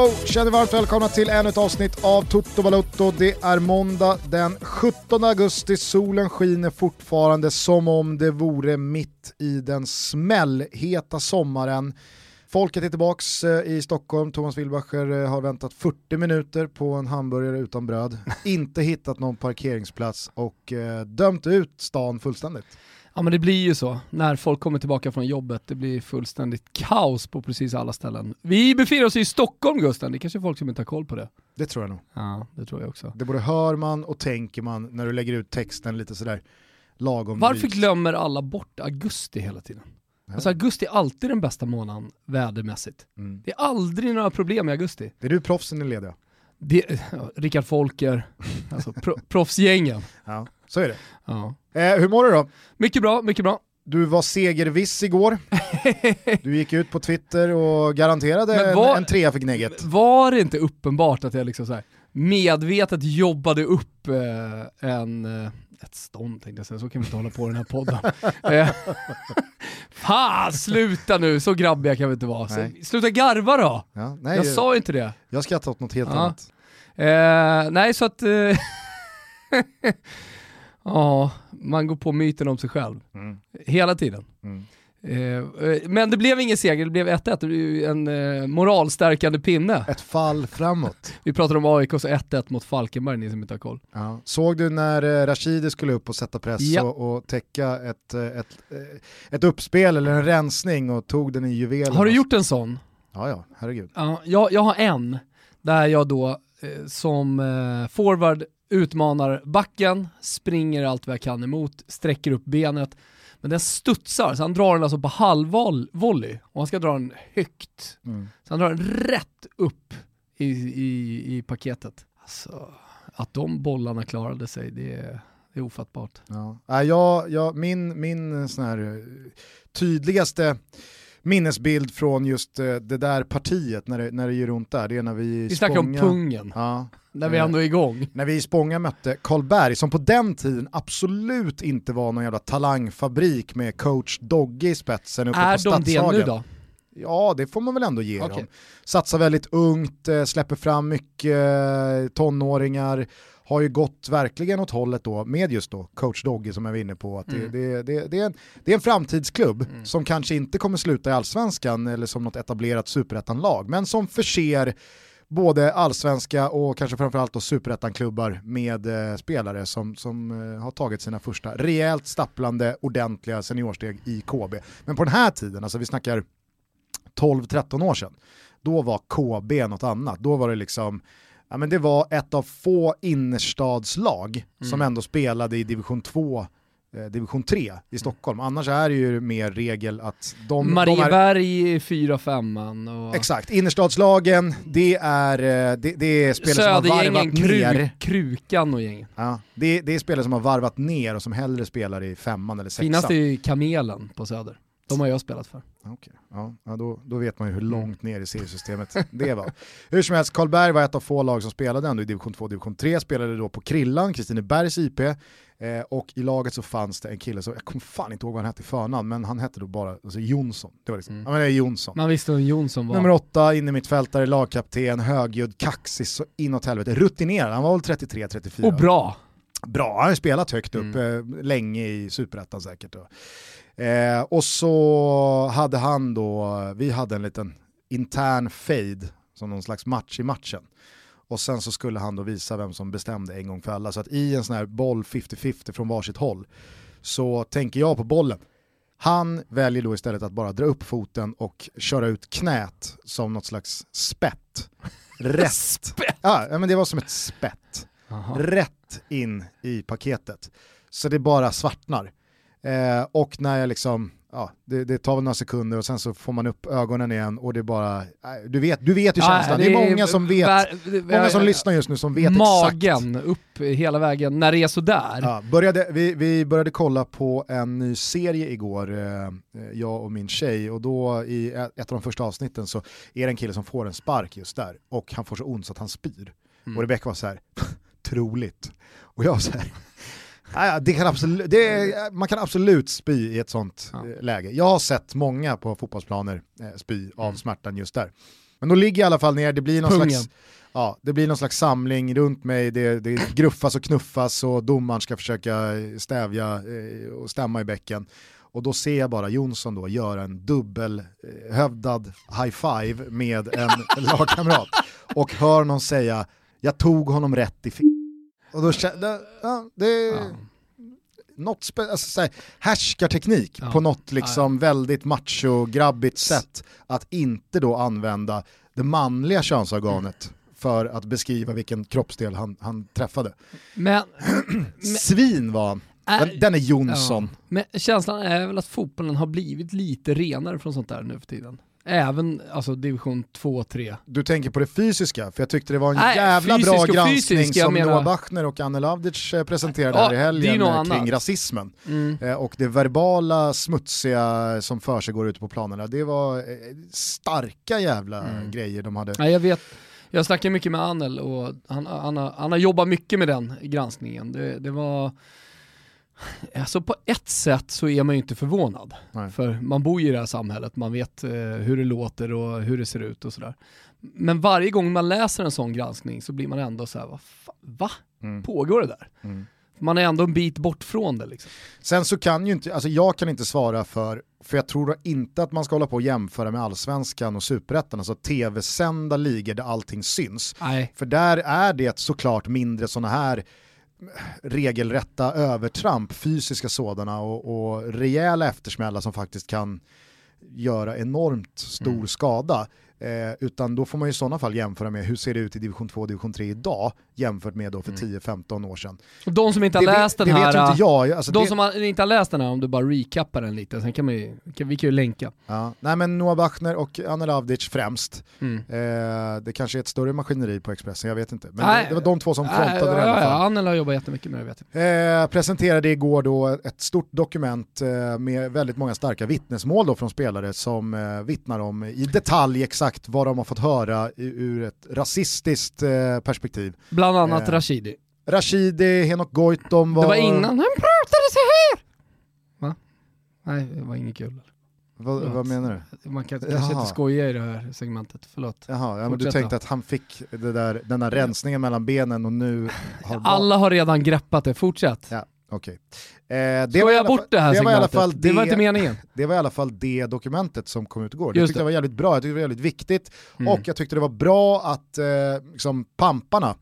Yo! Känner varmt välkomna till ännu ett avsnitt av Toto Balotto. Det är måndag den 17 augusti, solen skiner fortfarande som om det vore mitt i den smällheta sommaren. Folket är tillbaks eh, i Stockholm, Thomas Wilbacher eh, har väntat 40 minuter på en hamburgare utan bröd, inte hittat någon parkeringsplats och eh, dömt ut stan fullständigt. Ja men det blir ju så när folk kommer tillbaka från jobbet. Det blir fullständigt kaos på precis alla ställen. Vi befinner oss i Stockholm Gusten, det är kanske folk som inte har koll på det. Det tror jag nog. Ja, det tror jag också. Det både hör man och tänker man när du lägger ut texten lite sådär lagom Varför drygt. glömmer alla bort augusti hela tiden? Alltså augusti är alltid den bästa månaden vädermässigt. Mm. Det är aldrig några problem i augusti. Det är du proffsen i lediga. Det, ja, Rickard Folker, alltså pro, proffsgängen. Ja, så är det. Ja. Eh, hur mår du då? Mycket bra, mycket bra. Du var segerviss igår. Du gick ut på Twitter och garanterade Men en, en trea för Gnägget. Var det inte uppenbart att jag liksom så medvetet jobbade upp eh, en, eh, ett stånd tänkte jag säga, så kan vi inte hålla på den här podden. eh, fan, sluta nu, så grabbiga kan vi inte vara. Så, sluta garva då! Ja, nej, jag jag, sa ju inte det. jag skrattar åt något helt Ja. annat. Eh, nej, så att... Ja, man går på myten om sig själv. Mm. Hela tiden. Mm. Eh, eh, men det blev ingen seger, det blev 1-1. Det blev en eh, moralstärkande pinne. Ett fall framåt. Vi pratade om AIKs 1-1 mot Falkenberg, ni som inte har koll. Ja. Såg du när eh, Rashidi skulle upp och sätta press Ja. och, och täcka ett, ett, ett uppspel eller en rensning och tog den i juvelen? Har du gjort en sån? Ja, ja, herregud. Ja, jag, jag har en, där jag då som forward utmanar backen, springer allt vad jag kan emot, sträcker upp benet, men den studsar, så han drar den alltså på halvvolley och han ska dra den högt. Mm. Så han drar den rätt upp i, i, i paketet. Alltså, att de bollarna klarade sig, det är, det är ofattbart. Ja. Ja, jag, jag, min min sån här eh, tydligaste minnesbild från just eh, det där partiet när det, när det gör ont där, det är när vi Vi snackar om pungen, Ja, när vi ändå är igång. när vi i Spånga mötte Karlberg som på den tiden absolut inte var någon jävla talangfabrik med coach Dogge i spetsen uppe Är på de det Stadshagen. nu då? Ja, det får man väl ändå ge Okej. dem. Satsar väldigt ungt, eh, släpper fram mycket eh, tonåringar, har ju gått verkligen åt hållet då med just då coach Dogge som jag var inne på. Att det, Mm. det, det, det, är en, det är en framtidsklubb som kanske inte kommer sluta i allsvenskan eller som något etablerat superettanlag, men som förser både allsvenska och kanske framförallt då superettanklubbar med eh, spelare som, som eh, har tagit sina första rejält stapplande ordentliga seniorsteg i KB. Men på den här tiden, alltså vi snackar 12-13 år sedan, då var KB något annat. Då var det liksom, ja men det var ett av få innerstadslag som Mm. ändå spelade i division 2 eh, division 3 i Stockholm. Annars är det ju mer regel att de, de är Marieberg 4-5 och Exakt, innerstadslagen, det är, eh, det, det är spelare som har varvat kru, ner. Krukan och gängen. Ja, det, det är spelare som har varvat ner och som hellre spelar i femman eller sexan. Finast är ju Kamelen på Söder. De har jag spelat för. Okej, ja, ja, då, då vet man ju hur långt ner i seriesystemet det var. Hur som helst, Karlberg var ett av få lag som spelade ändå i division 2 och division 3, spelade då på Krillan, Kristinebergs IP, eh, och i laget så fanns det en kille, som, jag kommer fan inte ihåg vad han hette i förnamn, men han hette då bara alltså Jonsson. Det var liksom, Mm. ja men det är Jonsson. Man visste vem Jonsson var. Nummer åtta, inne mittfältare, lagkapten, högljudd, kaxig så inåt helvete, rutinerad, han var väl 33-34. och bra. Bra, han har spelat högt upp Mm. eh, länge i superettan säkert. Eh, och så hade han då, vi hade en liten intern fade som någon slags match i matchen. Och sen så skulle han då visa vem som bestämde en gång för alla. Så att i en sån här boll 50-50 från varsitt håll så tänker jag på bollen. Han väljer då istället att bara dra upp foten och köra ut knät som något slags spett. Rätt. Spett. Ja, men det var som ett spett Jaha. rätt in i paketet. Så det bara svartnar. Eh, och när jag liksom, ja, det, det tar väl några sekunder och sen så får man upp ögonen igen och det bara, du vet, du vet ju känslan. det, är många som vet, vär- många som lyssnar just nu som vet exakt. Magen upp hela vägen när det är sådär. Ja, började, vi, vi började kolla på en ny serie igår, eh, jag och min tjej, och då i ett ett av de första avsnitten så är det en kille som får en spark just där, och han får så ont så att han spyr. Mm. Och Rebecca var så här, troligt. Och jag så här, "Ja, ja, det kan absolut, det man kan absolut spy i ett sånt Ja. eh, läge. Jag har sett många på fotbollsplaner eh, spy av Mm. smärtan just där. Men då ligger jag i alla fall ner, det blir någon Pungen. slags Ja, det blir någon slags samling runt mig, det, det gruffas och knuffas och domaren ska försöka stävja eh, och stämma i bäcken. Och då ser jag bara Jonsson då göra en dubbelhövdad high five med en lagkamrat och hör någon säga jag tog honom rätt i. Och då känner ja, det är Ja. något spe- alltså, så här, härskarteknik Ja. på något liksom väldigt macho-grabbigt sätt att inte då använda det manliga könsorganet för att beskriva vilken kroppsdel han, han träffade. Men, Svin var han. Den, den är Jonsson. ja, men känslan är väl att fotbollen har blivit lite renare från sånt där nu för tiden. Även alltså division 2-3. Du tänker på det fysiska, för jag tyckte det var en Nej, jävla bra granskning fysisk, som menar- Noah Bachner och Anne Lavdic eh, presenterade Ja, här i helgen eh, kring annat. rasismen. Mm. Eh, Och det verbala smutsiga som för sig går ute på planerna, det var eh, starka jävla Mm. grejer de hade. Nej, jag vet, jag snackade mycket med Anel och han, han, har, han har jobbat mycket med den granskningen. Det, det var, alltså på ett sätt så är man ju inte förvånad. Nej. För man bor ju i det här samhället, man vet eh, hur det låter och hur det ser ut och sådär. Men varje gång man läser en sån granskning så blir man ändå så här, va? va? Mm. Pågår det där? Mm. Man är ändå en bit bort från det liksom. Sen så kan ju inte, alltså jag kan inte svara för, för jag tror inte att man ska hålla på och jämföra med allsvenskan och superettan, alltså tv-sända ligor där allting syns. Nej. För där är det såklart mindre sådana här regelrätta övertramp, fysiska sådana och, och rejäla eftersmällar som faktiskt kan göra enormt stor Mm. skada. Eh, utan då får man i sådana fall jämföra med hur ser det ut i division 2 och division 3 idag jämfört med då för Mm. 10-15 år sedan. Och de som inte har det läst vet, den det här... vet ju inte jag. Alltså De det, som har, inte har läst den här, om du bara recappar den lite, sen kan man ju, kan, vi kan ju länka. ja. Nej men Noah Bachner och Anne Lavdic främst. Mm. Eh, det kanske är ett större maskineri på Expressen, jag vet inte. Men Nej. det, det var de två som frontade ja, det i alla ja, fall. ja, Annel har jobbat jättemycket med det vet jag. Eh, presenterade igår då ett stort dokument eh, med väldigt många starka vittnesmål då från spelare som eh, vittnar om i detalj exakt vad de har fått höra ur ett rasistiskt eh, perspektiv. Bland annat Eh, Rashidi. Rashidi, Henok Goitom var... Det var innan han pratade så här! Va? Nej, det var inget kul. Vad, vad menar du? Man kan kanske inte skoja i det här segmentet, förlåt. Jaha, ja, men du tänkte att han fick det där, den där rensningen mellan benen och nu har Alla har redan greppat det, fortsätt. Ja, okej. Eh, det var bort fall- det här det var i alla fall det var inte meningen. Det var i alla fall det dokumentet som kom ut igår. Jag tyckte det. det var jävligt bra, jag tyckte det var jävligt viktigt Mm. och jag tyckte det var bra att eh, liksom pamparna,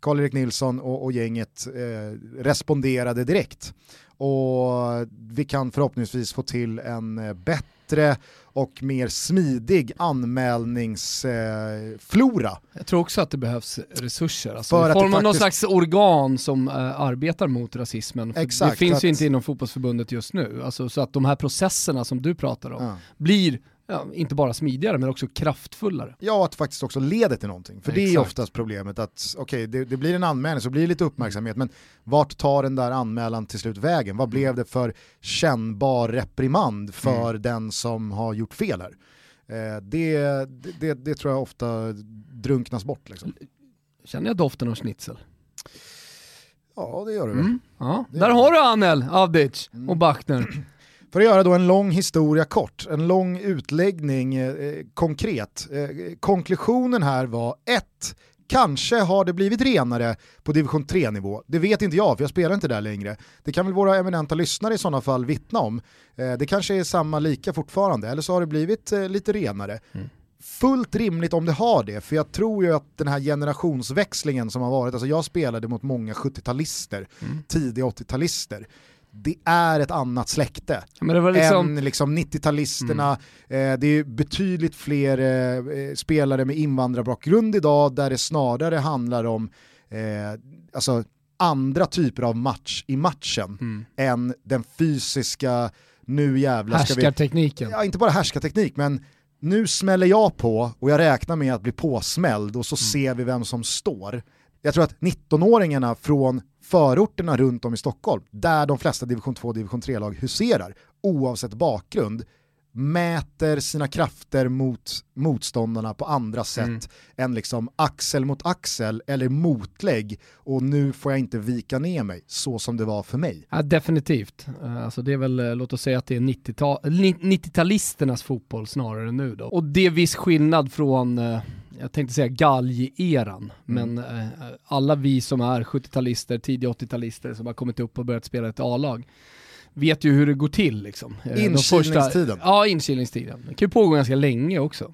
Karl-Erik Nilsson och, och gänget eh, responderade direkt. Och vi kan förhoppningsvis få till en eh, bättre och mer smidig anmälningsflora. Jag tror också att det behövs resurser, alltså För i form av någon slags organ som eh, arbetar mot rasismen. Exakt, det finns ju att- inte inom fotbollsförbundet just nu. Alltså, så att de här processerna som du pratar om Ja. blir ja, inte bara smidigare men också kraftfullare. Ja, att det faktiskt också leder till någonting. För det är Exakt. oftast problemet att okej, det, det blir en anmälning så blir det lite uppmärksamhet, men vart tar den där anmälan till slut vägen? Vad blev det för kännbar reprimand för den som har gjort fel här? Eh, det, det, det, tror jag ofta drunknas bort. Liksom. Känner jag doften av schnitzel? Ja, det gör det väl. Mm. Ja. Där har du Anel, Avdic Mm. och Bachner. För att göra då en lång historia kort, en lång utläggning eh, konkret. Eh, konklusionen här var ett, Kanske har det blivit renare på division 3-nivå. Det vet inte jag, för jag spelar inte där längre. Det kan väl våra eminenta lyssnare i sådana fall vittna om. Eh, det kanske är samma lika fortfarande, eller så har det blivit eh, lite renare. Mm. Fullt rimligt om det har det, för jag tror ju att den här generationsväxlingen som har varit, alltså jag spelade mot många 70-talister, Mm. tidiga 80-talister. Det är ett annat släkte liksom, än liksom 90-talisterna. Eh, det är betydligt fler eh, spelare med invandrarbakgrund idag där det snarare handlar om eh, alltså andra typer av match i matchen mm. än den fysiska, nu jävlar ska vi... härskartekniken. Ja, inte bara härskarteknik, men nu smäller jag på och jag räknar med att bli påsmälld och så ser vi vem som står. Jag tror att 19-åringarna från förorterna runt om i Stockholm, där de flesta division 2 division 3-lag huserar, oavsett bakgrund, mäter sina krafter mot motståndarna på andra sätt mm. än liksom axel mot axel eller motlägg och nu får jag inte vika ner mig så som det var för mig. Ja, definitivt. Eh, alltså det är väl, eh, låt oss säga att det är 90-talisternas fotboll snarare nu då. Och det är viss skillnad från eh, jag tänkte säga galg-eran, mm. men eh, alla vi som är 70-talister, tidiga 80-talister som har kommit upp och börjat spela ett A-lag vet ju hur det går till liksom. Eh, inkilningstiden. Ja, inkilningstiden. Det kan ju pågå ganska länge också.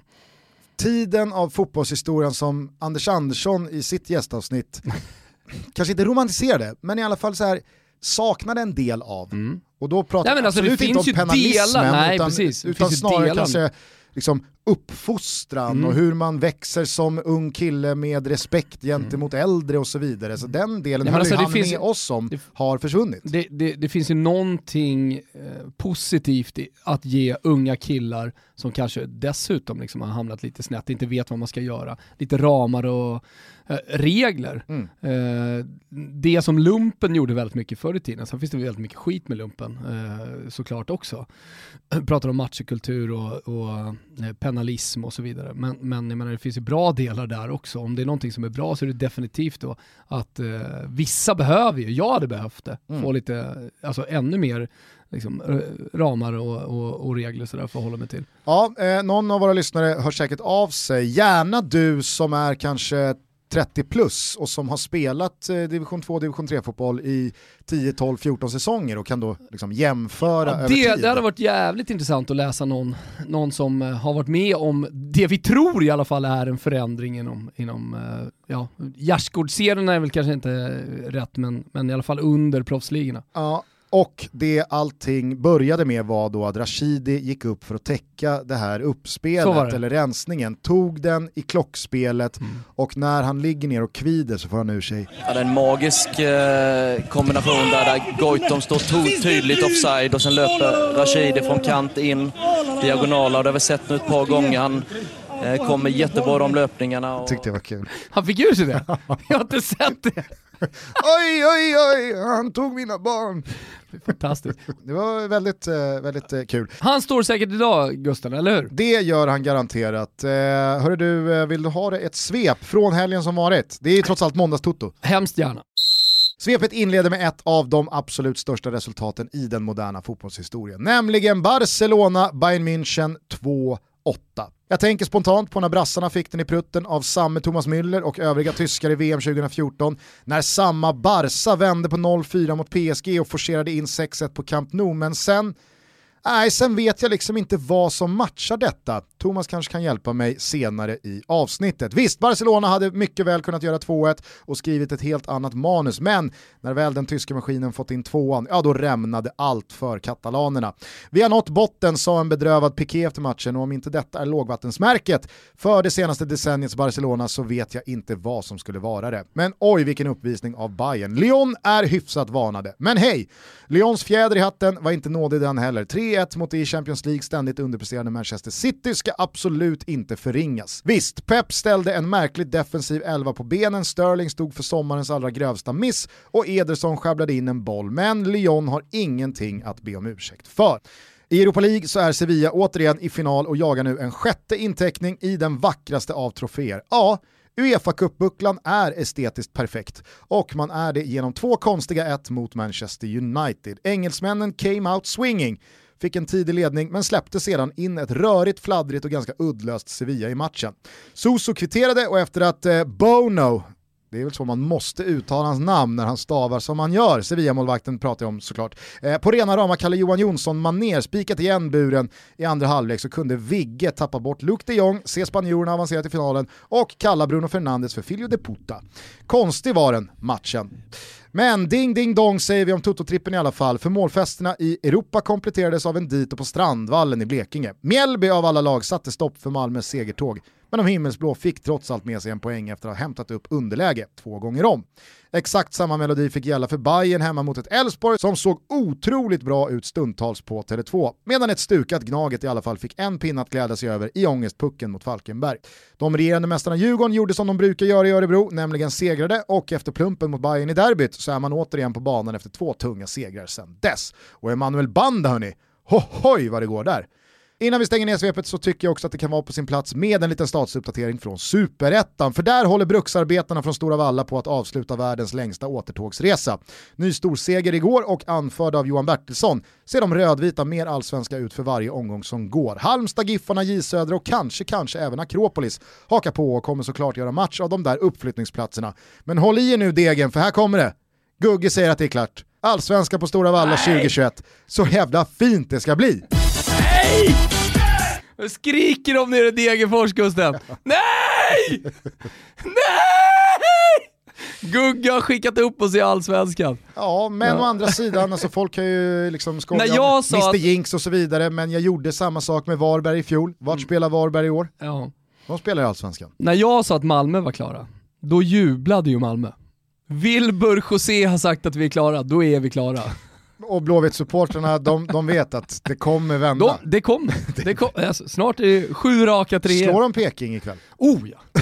Tiden av fotbollshistorien som Anders Andersson i sitt gästavsnitt, kanske inte romantiserade, men i alla fall så här saknade en del av. Mm. Och då pratar jag alltså, absolut inte om penalismen, nej, utan, utan snarare kanske liksom uppfostran mm. och hur man växer som ung kille med respekt gentemot mm. äldre och så vidare. Så den delen ja, alltså, han finns, med oss om det, har försvunnit. Det, det, det, finns ju någonting eh, positivt i att ge unga killar som kanske dessutom liksom har hamnat lite snett, inte vet vad man ska göra, lite ramar och eh, regler. Mm. Eh, det som lumpen gjorde väldigt mycket förr i tiden, sen finns det väldigt mycket skit med lumpen såklart också. Pratar om matchkultur och, och eh, penalism och så vidare. Men, men jag menar, det finns ju bra delar där också. Om det är någonting som är bra så är det definitivt då att eh, vissa behöver ju, jag hade behövt det, mm. få lite, alltså ännu mer liksom, ramar och, och, och regler sådär för att hålla mig till. Ja, eh, någon av våra lyssnare hör säkert av sig. Gärna du som är kanske 30 plus och som har spelat eh, division 2 division 3 fotboll i 10, 12, 14 säsonger och kan då liksom jämföra ja, över tid. Det hade varit jävligt intressant att läsa någon, någon som eh, har varit med om det vi tror i alla fall är en förändring inom, inom eh, ja, gärdsgårdsserierna är väl kanske inte rätt men, men i alla fall under proffsligorna. Ja, och det allting började med var då att Rashidi gick upp för att täcka det här uppspelet eller rensningen, tog den i klockspelet mm. och när han ligger ner och kvider så får han ur sig. Ja, det är en magisk eh, kombination där, där Goitom står tydligt offside och sen löper Rashidi från kant in diagonala och det har vi sett nu ett par gånger. Han eh, kommer jättebra de löpningarna. Och... Tyckte det var kul. Han fick ur sig det? Jag har inte sett det. oj, oj, oj, han tog mina barn. Fantastiskt. Det var väldigt, eh, väldigt eh, kul. Han står säkert idag, Gusten, eller hur? Det gör han garanterat. Eh, hörru du, vill du ha ett svep från helgen som varit? Det är trots allt måndagstoto. Hemskt gärna. Svepet inleder med ett av de absolut största resultaten i den moderna fotbollshistorien, nämligen Barcelona-Bayern München 2-8. Jag tänker spontant på när brassarna fick den i prutten av samme Thomas Müller och övriga tyskar i VM 2014, när samma Barca vände på 0-4 mot PSG och forcerade in 6-1 på Camp Nou, men sen Nej, sen vet jag liksom inte vad som matchar detta. Thomas kanske kan hjälpa mig senare i avsnittet. Visst, Barcelona hade mycket väl kunnat göra 2-1 och skrivit ett helt annat manus, men när väl den tyska maskinen fått in tvåan, ja då rämnade allt för katalanerna. Vi har nått botten, sa en bedrövad Piqué efter matchen, och om inte detta är lågvattensmärket för det senaste decenniets Barcelona så vet jag inte vad som skulle vara det. Men oj vilken uppvisning av Bayern. Lyon är hyfsat varnade, men hej, Lyons fjäder i hatten var inte nådig den heller. 3-1 mot det i Champions League ständigt underpresterande Manchester City ska absolut inte förringas. Visst, Pep ställde en märkligt defensiv elva på benen, Sterling stod för sommarens allra grövsta miss och Ederson sjabblade in en boll, men Lyon har ingenting att be om ursäkt för. I Europa League så är Sevilla återigen i final och jagar nu en sjätte inteckning i den vackraste av troféer. Ja, Uefa kuppbucklan är estetiskt perfekt och man är det genom två konstiga ett mot Manchester United. Engelsmännen came out swinging fick en tidig ledning men släppte sedan in ett rörigt, fladdrigt och ganska uddlöst Sevilla i matchen. Suso kvitterade och efter att eh, Bono, det är väl så man måste uttala hans namn när han stavar som han gör, Sevilla-målvakten pratar jag om såklart. Eh, på rena rama Kalle Johan Jonsson maner spikat igen buren i andra halvlek så kunde Vigge tappa bort Luke de Jong, se spanjorerna avancera till finalen och kalla Bruno Fernandes för Filio de Puta. Konstig var den matchen. Men ding ding dong säger vi om Toto-trippen i alla fall, för målfesterna i Europa kompletterades av en dito på Strandvallen i Blekinge. Mjällby av alla lag satte stopp för Malmös segertåg, men de himmelsblå fick trots allt med sig en poäng efter att ha hämtat upp underläge två gånger om. Exakt samma melodi fick gälla för Bayern hemma mot ett Elfsborg som såg otroligt bra ut stundtals på Tele2, medan ett stukat Gnaget i alla fall fick en pinne att glädja sig över i ångestpucken mot Falkenberg. De regerande mästarna Djurgården gjorde som de brukar göra i Örebro, nämligen segrade och efter plumpen mot Bayern i derbyt så är man återigen på banan efter två tunga segrar sedan dess. Och Emanuel Banda hörni, hohoj vad det går där! Innan vi stänger ner svepet så tycker jag också att det kan vara på sin plats med en liten statusuppdatering från Superettan, för där håller bruksarbetarna från Stora Valla på att avsluta världens längsta återtågsresa. Ny storseger igår och anförd av Johan Bertilsson ser de rödvita mer allsvenska ut för varje omgång som går. Halmstad, Giffarna, J Södra och kanske, kanske även Akropolis hakar på och kommer såklart göra match av de där uppflyttningsplatserna. Men håll i er nu degen, för här kommer det. Gugge säger att det är klart. Allsvenska på Stora Valla 2021. Så jävla fint det ska bli! Vad skriker de nere i Degerfors Gusten? Nej! Nej! Gugge har skickat upp oss i Allsvenskan. Ja, men Ja. å andra sidan, alltså folk har ju liksom skojat När jag om sa Mr att- Jinx och så vidare, men jag gjorde samma sak med Varberg i fjol. Vart Mm. spelar Varberg i år? Ja. De spelar i Allsvenskan. När jag sa att Malmö var klara, då jublade ju Malmö. Wilbur José har sagt att vi är klara, då är vi klara. Och Blåvitt-supportrarna, de, de vet att det kommer vända. De, det kommer. Det kom, alltså, snart är det sju raka treor. Slår de Peking ikväll? Oh ja!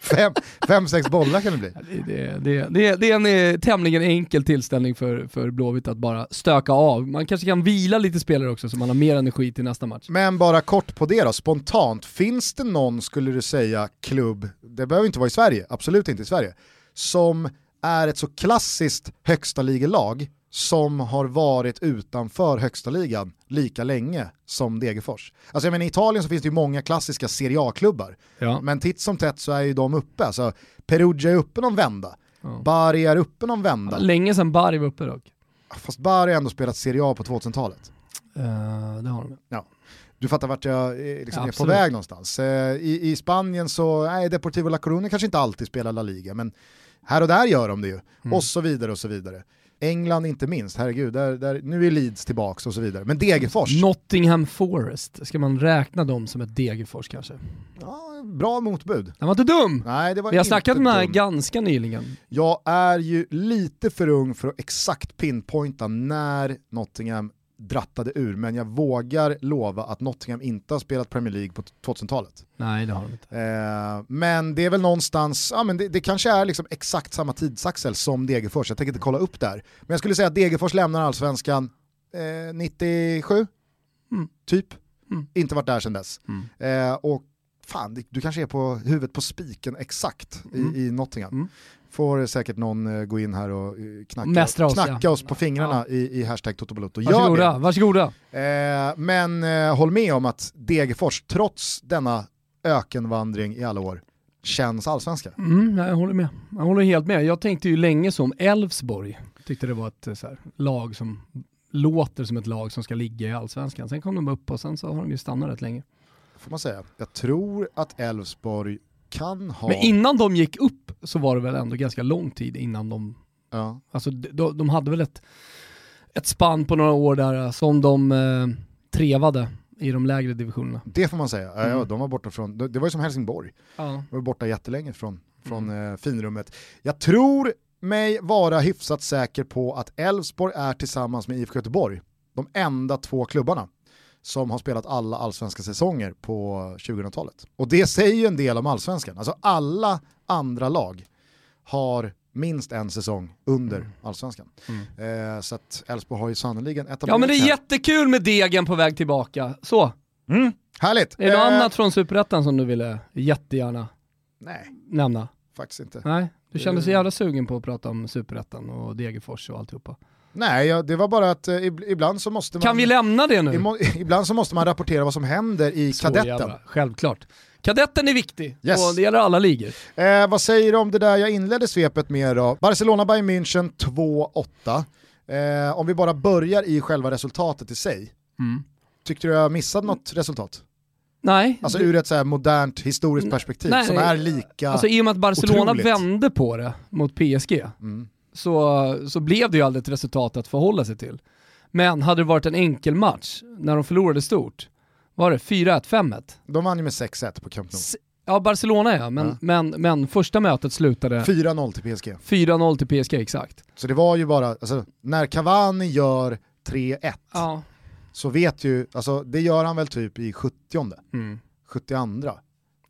Fem, fem, sex bollar kan det bli. Det, det, det, det är en eh, tämligen enkel tillställning för, för Blåvitt att bara stöka av. Man kanske kan vila lite spelare också så man har mer energi till nästa match. Men bara kort på det då, spontant, finns det någon, skulle du säga, klubb, det behöver inte vara i Sverige, absolut inte i Sverige, som är ett så klassiskt högsta ligelag som har varit utanför högsta ligan lika länge som Degerfors. Alltså jag menar i Italien så finns det ju många klassiska Serie A-klubbar, Ja. men titt som tätt så är ju de uppe. Alltså Perugia är uppe någon vända, Ja. Bari är uppe någon vända, Länge sedan Bari var uppe dock. fast Bari har ändå spelat Serie A på 2000-talet. Uh, det har de. Du fattar vart jag eh, liksom är på väg någonstans. Eh, I, I Spanien så, nej, Deportivo La Coruña kanske inte alltid spelar La Liga, men här och där gör de det ju. Mm. Och så vidare och så vidare. England inte minst, herregud, där, där, nu är Leeds tillbaks och så vidare. Men Degerfors, Nottingham Forest, ska man räkna dem som ett Degerfors kanske? ja, bra motbud. Den var inte dum! Nej, det var Vi har snackat med här ganska nyligen. Jag är ju lite för ung för att exakt pinpointa när Nottingham drattade ur, men jag vågar lova att Nottingham inte har spelat Premier League på 2000-talet. Nej det har de inte. Eh, men det är väl någonstans, ja men det, det kanske är liksom exakt samma tidsaxel som Degerfors, jag tänker inte kolla upp där. Men jag skulle säga att Degerfors lämnar allsvenskan eh, 97, Mm. typ. Mm. Inte varit där sedan dess. Mm. Eh, och fan, du kanske är på huvudet på spiken exakt i, Mm. i Nottingham. Får säkert någon eh, gå in här och eh, knacka, Mästra oss, knacka ja. oss på fingrarna i, i hashtag Totobalutto. Gör Varsågoda, det. varsågoda. Eh, men eh, håll med om att Degerfors, trots denna ökenvandring i alla år, känns allsvenska. Mm, jag håller med. Jag håller helt med. Jag tänkte ju länge som Elfsborg. Tyckte det var ett eh, här, lag som låter som ett lag som ska ligga i allsvenskan. Sen kom de upp och sen så har de ju stannat rätt länge. Får man säga. Jag tror att Elfsborg kan ha... Men innan de gick upp så var det väl ändå ganska lång tid innan de, ja. alltså de, de de hade väl ett, ett spann på några år där eh, som de eh, trevade i de lägre divisionerna. Det får man säga. Ja, Ja, Mm. de var borta från, det var ju som Helsingborg, Ja. de var borta jättelänge från, från eh, finrummet. Jag tror mig vara hyfsat säker på att Elfsborg är tillsammans med IFK Göteborg de enda två klubbarna som har spelat alla allsvenska säsonger på 2000-talet. Och det säger ju en del om allsvenskan. Alltså alla andra lag har minst en säsong under allsvenskan. Eh, så att Elfsborg har ju sannoliken etablerat ja men det är jättekul med Degen på väg tillbaka. Så, Mm, härligt! är det något Eh, annat från Superettan som du ville jättegärna Nej, nämna? faktiskt inte. Nej, du kände så Eh. jävla sugen på att prata om Superettan och Degerfors och alltihopa. Nej, ja, det var bara att eh, ib- ibland så måste man... Kan vi lämna det nu? Imo- Ibland så måste man rapportera vad som händer i Så kadetten. jävla- Självklart. Kadetten är viktig Yes. och det gäller alla ligor. Eh, vad säger du om det där jag inledde svepet med då? Barcelona Bayern München 2-8. Eh, om vi bara börjar i själva resultatet i sig. Mm. Tyckte du jag missade något resultat? Nej, Alltså ur ett så här modernt historiskt perspektiv Nej. som är lika... alltså i och med att Barcelona otroligt. vände på det mot PSG mm. Så, så blev det ju aldrig ett resultat att förhålla sig till. Men hade det varit en enkel match när de förlorade stort, var det 4-1, 5-1? De vann ju med 6-1 på Camp Nou. S- Ja, Barcelona ja, men, Ja. Men, men första mötet slutade 4-0 till PSG. 4-0 till PSG exakt. Så det var ju bara, alltså, när Cavani gör 3-1 Ja. så vet ju, alltså det gör han väl typ i 70 Mm. 72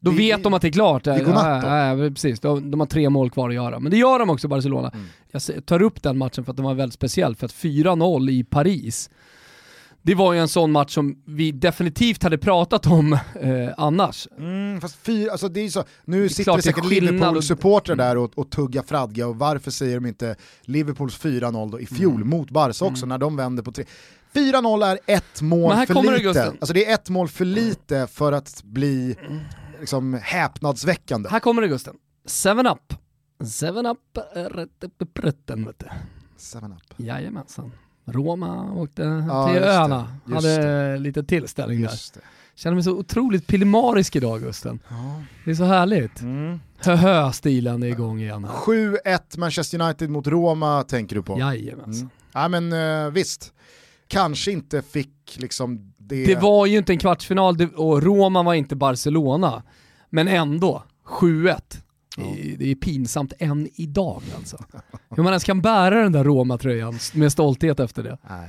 Då Det- vet de att det är klart. det är godnatt då. ja, ja, precis. De, de har tre mål kvar att göra. Men det gör de också Barcelona. Mm. Jag tar upp den matchen för att den var väldigt speciell. För att 4-0 i Paris, det var ju en sån match som vi definitivt hade pratat om eh, annars. Mm, fast fyra, alltså det är så, nu är sitter det det säkert Liverpool-supportrar och- där och, och tuggar fradga och varför säger de inte Liverpools 4-0 då i fjol Mm. mot Barca också när de vänder på tre. 4-0 är ett mål för det, lite. Alltså det är ett mål för lite för att bli liksom, häpnadsväckande. Här kommer det Gusten. 7-Up. 7-Up, eh, rätten vet du. 7-up. Jajamensan. Roma åkte Ja, till det. öarna, hade lite tillställning där. Just det. Känner mig så otroligt pillemarisk idag Gusten. Ja. Det är så härligt. Mm. Höhö-stilen är igång igen här. 7-1 Manchester United mot Roma tänker du på? Jajamensan. Mm. Ja men eh, visst, kanske inte fick liksom det... Det var ju inte en kvartsfinal och Roma var inte Barcelona. Men ändå, 7-1. Det är- Det är pinsamt än idag alltså. Hur man ens kan bära den där Roma-tröjan med stolthet efter det. Nej,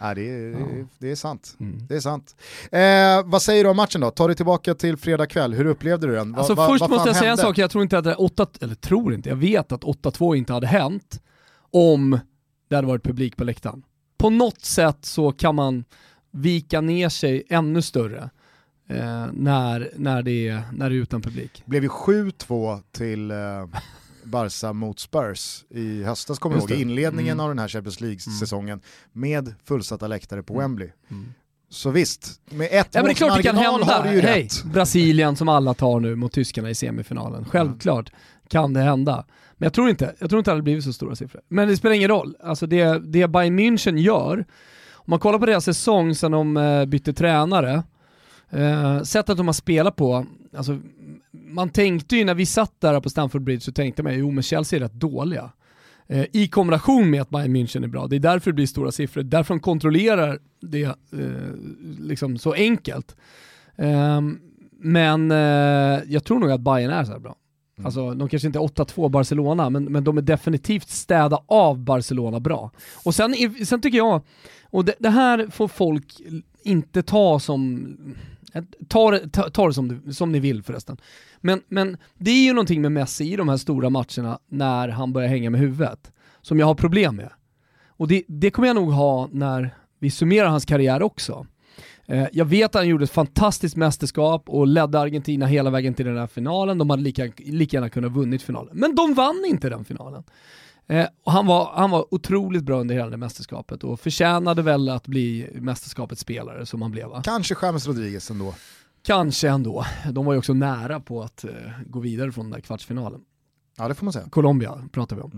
Nej det, är, det, är, det är sant. Mm. Det är sant. Eh, vad säger du om matchen då? Ta dig tillbaka till fredag kväll, hur upplevde du den? Va- Alltså va- först måste jag säga en hände? sak, jag tror inte att det 8, eller tror inte, jag vet att 8-2 inte hade hänt om det hade varit publik på läktaren. På något sätt så kan man vika ner sig ännu större eh, när, när, det är, när det är utan publik. blev ju 7-2 till eh, Barca mot Spurs i höstas kommer jag ihåg, det. inledningen Mm. av den här Champions League-säsongen med fullsatta läktare på Mm. Wembley. Mm. Så visst, med ett Ja men det är klart det kan hända. har du ju Hej, rätt. Brasilien som alla tar nu mot tyskarna i semifinalen. Självklart kan det hända. Men jag tror inte, jag tror inte det hade blivit så stora siffror. Men det spelar ingen roll. Alltså det, det Bayern München gör, om man kollar på deras säsong sedan de eh, bytte tränare, eh, sättet de har spelat på, alltså, man tänkte ju när vi satt där på Stamford Bridge så tänkte man jo men Chelsea är rätt dåliga. Eh, I kombination med att Bayern München är bra, det är därför det blir stora siffror, därför de kontrollerar det eh, liksom så enkelt. Ehm, men eh, jag tror nog att Bayern är så här bra. Mm. Alltså de kanske inte är 8-2 Barcelona, men, men de är definitivt städa av Barcelona bra. Och sen, sen tycker jag, och det, det här får folk inte ta som, eh, ta det, ta, ta det som, som ni vill förresten. Men, men det är ju någonting med Messi i de här stora matcherna när han börjar hänga med huvudet, som jag har problem med. Och det, det kommer jag nog ha när vi summerar hans karriär också. Eh, Jag vet att han gjorde ett fantastiskt mästerskap och ledde Argentina hela vägen till den här finalen. De hade lika, lika gärna kunnat vunnit finalen. Men de vann inte den finalen. Eh, han, var, han var otroligt bra under hela det mästerskapet och förtjänade väl att bli mästerskapets spelare som han blev va? Kanske James Rodriguez ändå. Kanske ändå. De var ju också nära på att eh, gå vidare från den där kvartsfinalen. Ja det får man säga. Colombia pratar vi om.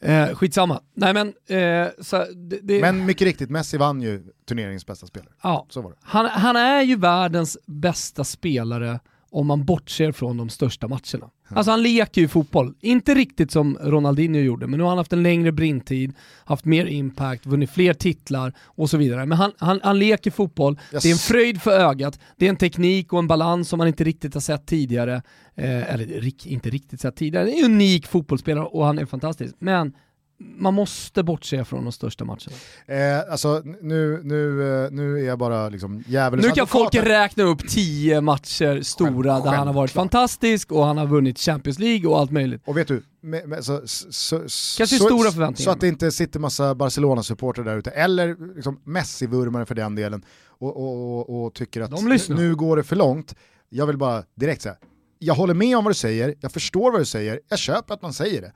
Mm. Eh, skitsamma. Nej men, eh, så det, det, Men mycket riktigt, Messi vann ju turneringens bästa spelare. ja. Så var det. han, han är ju världens bästa spelare om man bortser från de största matcherna. Alltså han leker ju fotboll, inte riktigt som Ronaldinho gjorde, men nu har han haft en längre brintid, haft mer impact, vunnit fler titlar och så vidare. Men han, han, han leker fotboll, Jag det är en fröjd för ögat, det är en teknik och en balans som man inte riktigt har sett tidigare. Eh, eller inte riktigt sett tidigare, det är en unik fotbollsspelare och han är fantastisk. Men man måste bortse från de största matcherna. Eh, alltså nu, nu, eh, nu är jag bara liksom djävulens Nu kan folk räkna upp tio matcher stora Själv- där han har varit självklart. fantastisk och han har vunnit Champions League och allt möjligt. Och vet du, med, med, så, så, Kanske så, stora förväntningar. Så att det inte sitter massa Barcelona-supportrar där ute, eller liksom Messi-vurmare för den delen, och, och, och, och tycker att nu går det för långt. Jag vill bara direkt säga, jag håller med om vad du säger, jag förstår vad du säger, jag köper att man säger det.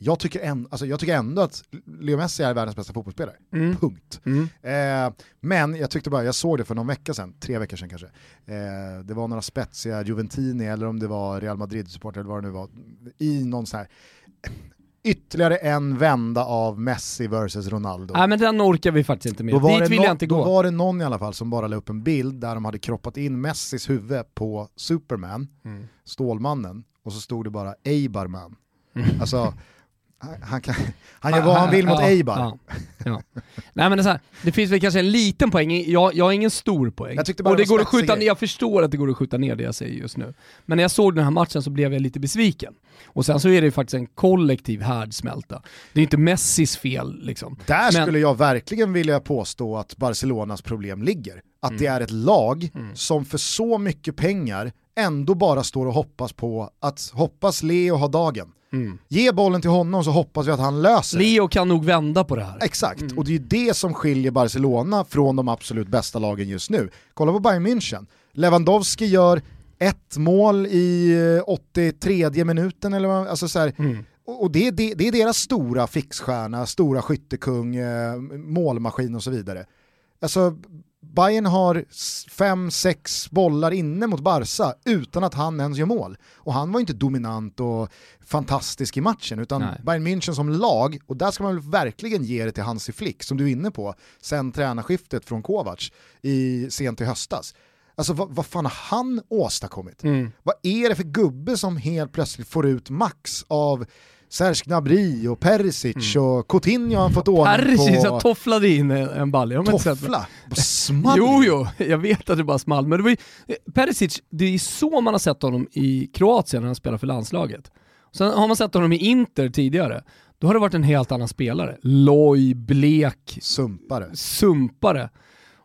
Jag tycker, ändå, alltså jag tycker ändå att Leo Messi är världens bästa fotbollsspelare. Mm. Punkt. Mm. Eh, men jag tyckte bara, jag såg det för någon vecka sedan, tre veckor sedan kanske. Eh, det var några spetsiga Juventini eller om det var Real Madrid-supportrar eller vad det nu var, i någon sån här ytterligare en vända av Messi versus Ronaldo. Nej men den orkar vi faktiskt inte med. Då var, Dit det vill nå- jag inte då gå. var det någon i alla fall som bara la upp en bild där de hade kroppat in Messis huvud på Superman, Mm. Stålmannen, och så stod det bara Eibarman. Alltså, han, kan, han gör vad han vill mot Ja, Eibar. ja, ja. Nej men det, här, det finns väl kanske en liten poäng, jag, jag har ingen stor poäng. Jag bara och det det går att skjuta jag förstår att det går att skjuta ner det jag säger just nu. Men när jag såg den här matchen så blev jag lite besviken. Och sen så är det ju faktiskt en kollektiv härdsmälta. Det är inte Messis fel liksom. Där Men- skulle jag verkligen vilja påstå att Barcelonas problem ligger. Att det Mm. är ett lag som för så mycket pengar ändå bara står och hoppas på att hoppas Leo har dagen. Mm. Ge bollen till honom så hoppas vi att han löser det. Leo kan nog vända på det här. Exakt, och det är ju det som skiljer Barcelona från de absolut bästa lagen just nu. Kolla på Bayern München. Lewandowski gör ett mål i eh, 83 minuten eller vad, alltså så här, Mm. och och det, är det, det är deras stora fixstjärna, stora skyttekung, eh, målmaskin och så vidare. Alltså, Bayern har fem, sex bollar inne mot Barca utan att han ens gör mål. Och han var inte dominant och fantastisk i matchen, utan Nej. Bayern München som lag, och där ska man väl verkligen ge det till Hansi Flick, som du är inne på, sen tränarskiftet från Kovac i sent i höstas. Alltså vad, vad fan har han åstadkommit? Mm. Vad är det för gubbe som helt plötsligt får ut max av Serge Gnabry och Perisic och Coutinho har han fått ordning Mm. Perisic på. han tofflade in en det. Toffla? Small Jo, jo, jag vet att det bara small. Men det var ju, Perisic, det är så man har sett honom i Kroatien när han spelar för landslaget. Sen har man sett honom i Inter tidigare. Då har det varit en helt annan spelare. Loj, blek, Sumpare. sumpare.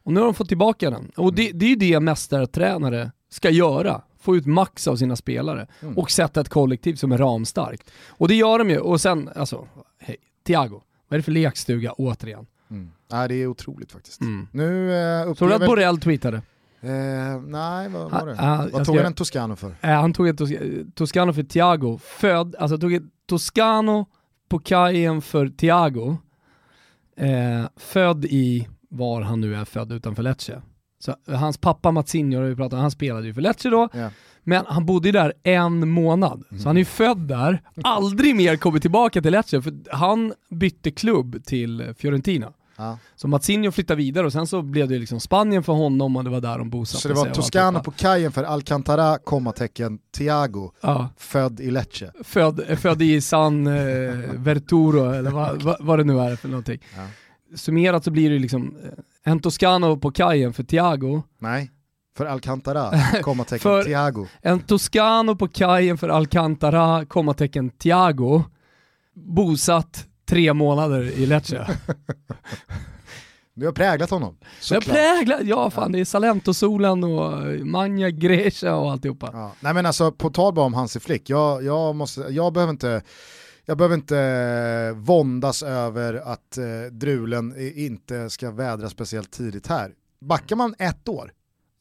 Och nu har de fått tillbaka den. Och det, det är ju det mästartränare ska göra. Få ut max av sina spelare. Mm. Och sätta ett kollektiv som är ramstarkt. Och det gör de ju. Och sen, alltså, hej, Thiago. Vad är det för lekstuga återigen? Mm. Nej, det är otroligt faktiskt. Mm. Nu eh, Såg du upplever... att Borrell tweetade? Eh, nej, vad var det? Ah, ah, vad tog ska- han en Toscano för? Eh, han tog ett Tos Toscano för Thiago, född, alltså tog ett Toscano på kajen för Thiago, eh, född i, var han nu är född utanför Lecce. Så, hans pappa Matsinho, har vi pratat om, han spelade ju för Lecce då, Ja. men han bodde ju där en månad. Så han är ju född där, aldrig mer kommit tillbaka till Lecce, för han bytte klubb till Fiorentina. Ja. Så Matsinho flyttade vidare och sen så blev det liksom Spanien för honom och det var där de bosatte Så det sig var alltihopa. på kajen för Alcantara, kommatecken, Thiago, Ja. född i Lecce. född, född i San eh, Verturo eller vad, vad, vad det nu är för någonting. Ja. Summerat så blir det liksom eh, en Toscano på kajen för Thiago, Nej, för Alcantara, kommatecken, För- Thiago. en Toscano på kajen för Alcantara, kommatecken Thiago, bosatt tre månader i Lecce. Du har präglat honom. Jag såklart. präglar, ja fan det är Salento-solen och eh, Magna Grecia och alltihopa. Ja. Nej men alltså på tal bara om Hansi Flick, jag, jag, måste, jag behöver inte jag behöver inte eh, våndas över att eh, drulen inte ska vädra speciellt tidigt här. Backar man ett år,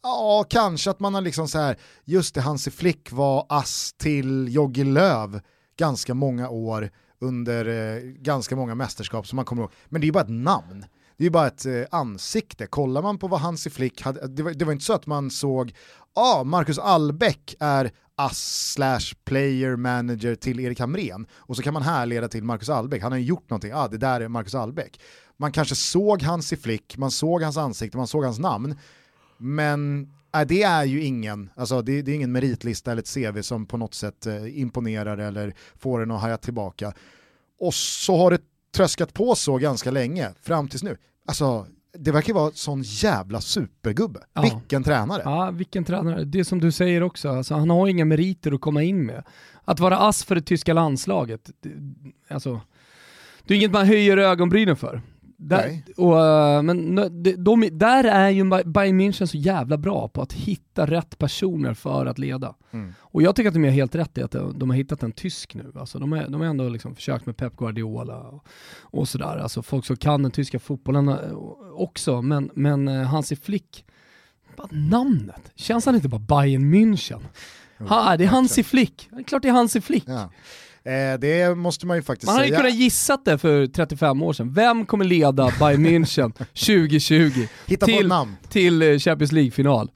ja kanske att man har liksom så här, just det Hansi Flick var ass till Jogge Löv ganska många år under eh, ganska många mästerskap som man kommer ihåg. Men det är ju bara ett namn. Det är ju bara ett eh, ansikte. Kollar man på vad Hansi Flick hade, det var, det var inte så att man såg, ja ah, Marcus Albeck är ass slash player manager till Erik Hamrén och så kan man härleda till Marcus Albeck, han har ju gjort någonting, ja ah, det där är Marcus Albeck. Man kanske såg hans i Flick, man såg hans ansikte, man såg hans namn, men äh, det är ju ingen, alltså det, det är ingen meritlista eller ett CV som på något sätt eh, imponerar eller får en att haja tillbaka. Och så har det tröskat på så ganska länge, fram tills nu. Alltså, det verkar vara sån jävla supergubbe. Ja. Vilken tränare. Ja, vilken tränare. Det som du säger också, alltså, han har inga meriter att komma in med. Att vara ass för det tyska landslaget, det, alltså, det är inget man höjer ögonbrynen för. Där, och, eh, men de, de, där är ju Bayern München så jävla bra på att hitta rätt personer för att leda. Mm. Och jag tycker att de är helt rätt i att de, har hittat en tysk nu. Alltså de, är, de har ändå liksom försökt med Pep Guardiola och, och sådär. Alltså folk som kan den tyska fotbollen eh, också, men, men eh, Hansi Flick, bara namnet, känns han inte bara Bayern München? Ha, det är Hansi Flick, det är klart det är Hansi Flick. Ja. Eh, det måste man ju faktiskt Man hade säga. kunnat gissat det för 35 år sedan. Vem kommer leda Bayern München 2020 Hitta på till, namn. till eh, Champions League-final?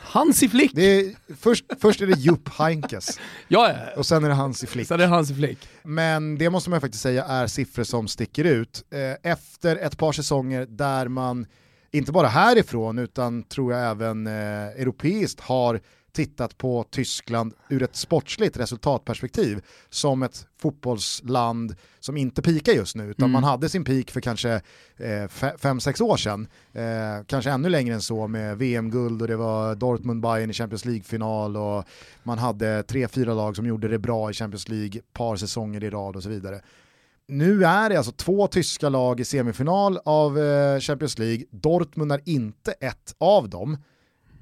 Hansi Flick! Det är, först, först är det Jupp Heinkes Ja, ja. och sen är det Hansi Flick. Det är Hansi Flick. Men det måste man faktiskt säga är siffror som sticker ut. Eh, efter ett par säsonger där man, inte bara härifrån utan tror jag även eh, europeiskt har tittat på Tyskland ur ett sportsligt resultatperspektiv som ett fotbollsland som inte pikar just nu utan Mm. man hade sin peak för kanske eh, fe- fem, sex år sedan. Eh, kanske ännu längre än så med VM-guld och det var Dortmund-Bayern i Champions League-final och man hade tre, fyra lag som gjorde det bra i Champions League par säsonger i rad och så vidare. Nu är det alltså två tyska lag i semifinal av eh, Champions League, Dortmund är inte ett av dem.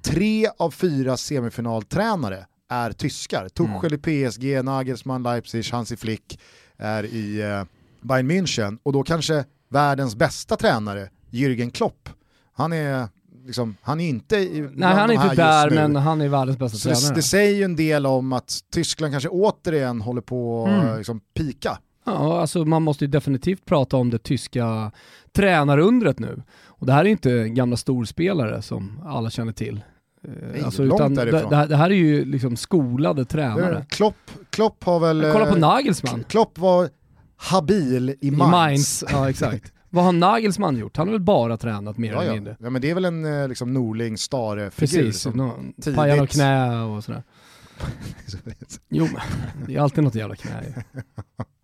Tre av fyra semifinaltränare är tyskar. Tuchel Mm. i PSG, Nagelsmann, Leipzig, Hansi Flick är i eh, Bayern München och då kanske världens bästa tränare, Jürgen Klopp, han är, liksom, han är inte i, Nej han är inte där men han är världens bästa Så det, tränare. det säger ju en del om att Tyskland kanske återigen håller på att Mm. liksom, pika. Ja, alltså man måste ju definitivt prata om det tyska tränarundret nu. Och det här är inte gamla storspelare som alla känner till. Eh, Nej, långt det, därifrån. det, det här är ju liksom skolade tränare. Klopp, Klopp har väl... Kolla på eh, Nagelsmann Klopp var habil i i Mainz. Mainz. Ja exakt. Vad har Nagelsmann gjort? Han har väl bara tränat mer Ja, eller mindre. ja, men det är väl en eh, liksom, Norling Stare-figur. Precis, som- tidigt- pajar och knä och sådär. Jo, men det är alltid något jävla knä ju.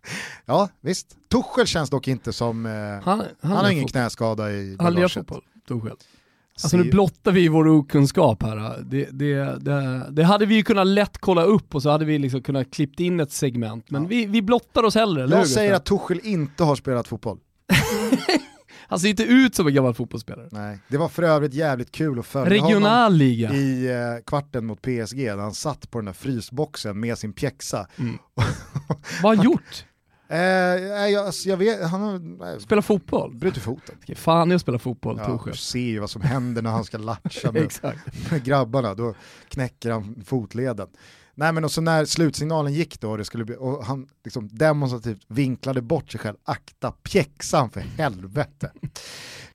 ja, visst. Tuchel känns dock inte som... Eh, han, Han, han, har ingen knäskada i Han lirar fotboll, Tuchel. Alltså nu blottar vi vår okunskap här. Det, det, det, det hade vi ju kunnat lätt kolla upp och så hade vi liksom kunnat klippt in ett segment. Men Ja. vi, vi blottar oss hellre, eller Jag säger Gustav? att Tuchel inte har spelat fotboll. Han ser inte ut som en gammal fotbollsspelare. Nej. Det var för övrigt jävligt kul att följa honom Regional liga. i eh, kvarten mot PSG när han satt på den där frysboxen med sin pjäxa. Mm. Vad har han gjort? Eh, jag, alltså, jag vet, han har nej, Spela fotboll? brutit foten. Ska fan att spela fotboll, Ja, du ser ju vad som händer när han ska latcha med, med grabbarna, då knäcker han fotleden. Nej men och så när slutsignalen gick då det skulle bli, och han liksom demonstrativt vinklade bort sig själv, akta pjäxan för helvete.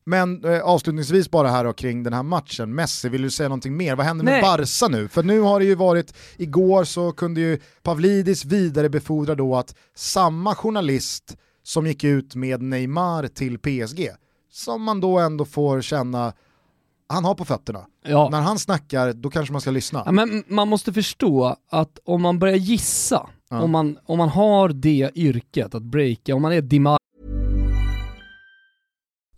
Men eh, avslutningsvis bara här då kring den här matchen, Messi, vill du säga någonting mer? Vad händer med Nej. Barca nu? För nu har det ju varit, igår så kunde ju Pavlidis vidarebefordra då att samma journalist som gick ut med Neymar till PSG, som man då ändå får känna, han har på fötterna. Ja. När han snackar, då kanske man ska lyssna. Ja, men man måste förstå att om man börjar gissa, Ja. om, man, om man har det yrket att breaka, om man är Dimar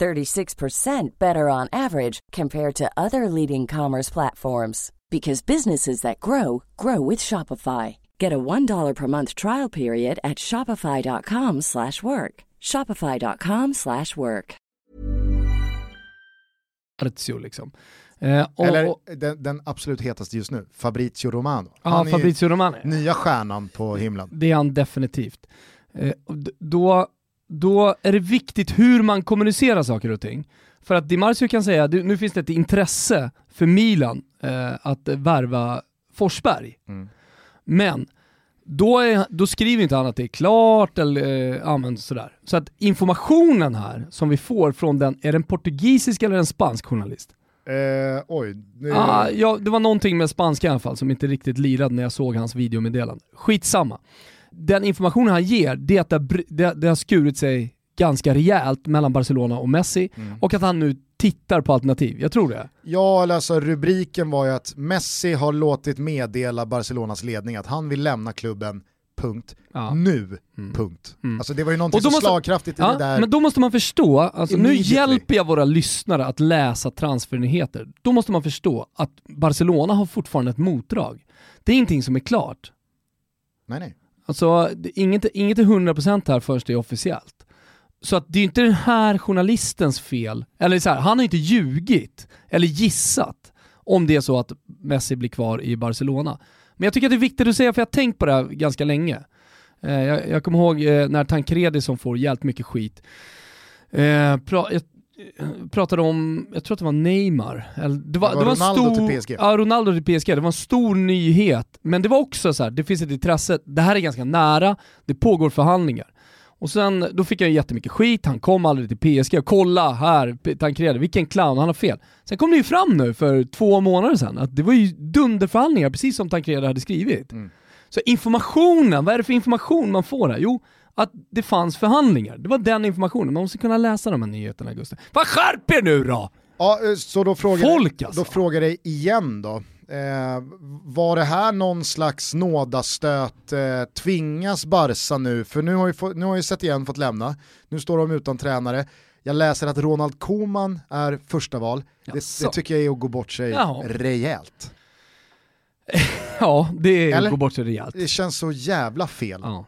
36% better on average compared to other leading commerce platforms because businesses that grow grow with Shopify. Get a $1 per month trial period at shopify.com/work. shopify.com/work. Marzio liksom. Eh, och, Eller och, den, den absolut hetaste just nu, Fabrizio Romano. ja, han Fabrizio Romano. nya stjärnan på himlen. Det är han definitivt. Eh, då, då är det viktigt hur man kommunicerar saker och ting. För att Di Marzio kan säga, nu finns det ett intresse för Milan eh, att värva Forsberg. Mm. Men då, är, då skriver inte han att det är klart eller eh, sådär. Så att informationen här som vi får från den, är den portugisisk eller en spansk journalist? Eh, oj, nu, Ah, ja, det var någonting med spanska i alla fall som inte riktigt lirade när jag såg hans videomeddelande. Skitsamma. Den informationen han ger, det är att det det, har skurit sig ganska rejält mellan Barcelona och Messi Mm. och att han nu tittar på alternativ. Jag tror det. Ja, eller alltså rubriken var ju att Messi har låtit meddela Barcelonas ledning att han vill lämna klubben, punkt, Ja. nu, Mm. punkt. Mm. Alltså det var ju någonting då så måste- slagkraftigt i Ja, det där. men då måste man förstå, alltså nu hjälper jag våra lyssnare att läsa transfernyheter. Då måste man förstå att Barcelona har fortfarande ett motdrag. Det är ingenting som är klart. Nej, nej. Alltså, det- inget, inget är 100% här förrän det är officiellt. Så att det är inte den här journalistens fel, eller så här, han har inte ljugit eller gissat om det är så att Messi blir kvar i Barcelona. Men jag tycker att det är viktigt att säga, för jag har tänkt på det här ganska länge. Eh, jag, jag kommer ihåg eh, när Tancredi som får jävligt mycket skit, eh, pra, jag, pratade om, jag tror att det var Neymar. Eller, det var, Det var det var Ronaldo stor, till PSG. Ja, Ronaldo till PSG. Det var en stor nyhet. Men det var också så här, det finns ett intresse, det här är ganska nära, det pågår förhandlingar. Och sen, då fick jag jättemycket skit, han kom aldrig till PSG, kolla här, Tancredi, vilken clown, han har fel. Sen kom det ju fram nu för två månader sedan att det var ju dunderförhandlingar, precis som Tancredi hade skrivit. Mm. Så informationen, vad är det för information man får här? Jo, att det fanns förhandlingar. Det var den informationen. Man måste kunna läsa de här nyheterna, Gustav. Vad skärp er nu då! Ja, eh, så då frågar, Folk, alltså. då frågar jag igen då. Eh, var det här någon slags nådastöt? Eh, tvingas Barca nu? För nu har ju, få, nu har ju sett igen fått lämna. Nu står de utan tränare. Jag läser att Ronald Koeman är första val. Det, det, tycker jag är att gå bort sig Jaha. rejält. ja, det är Eller? att gå bort sig rejält. Det känns så jävla fel. Ja.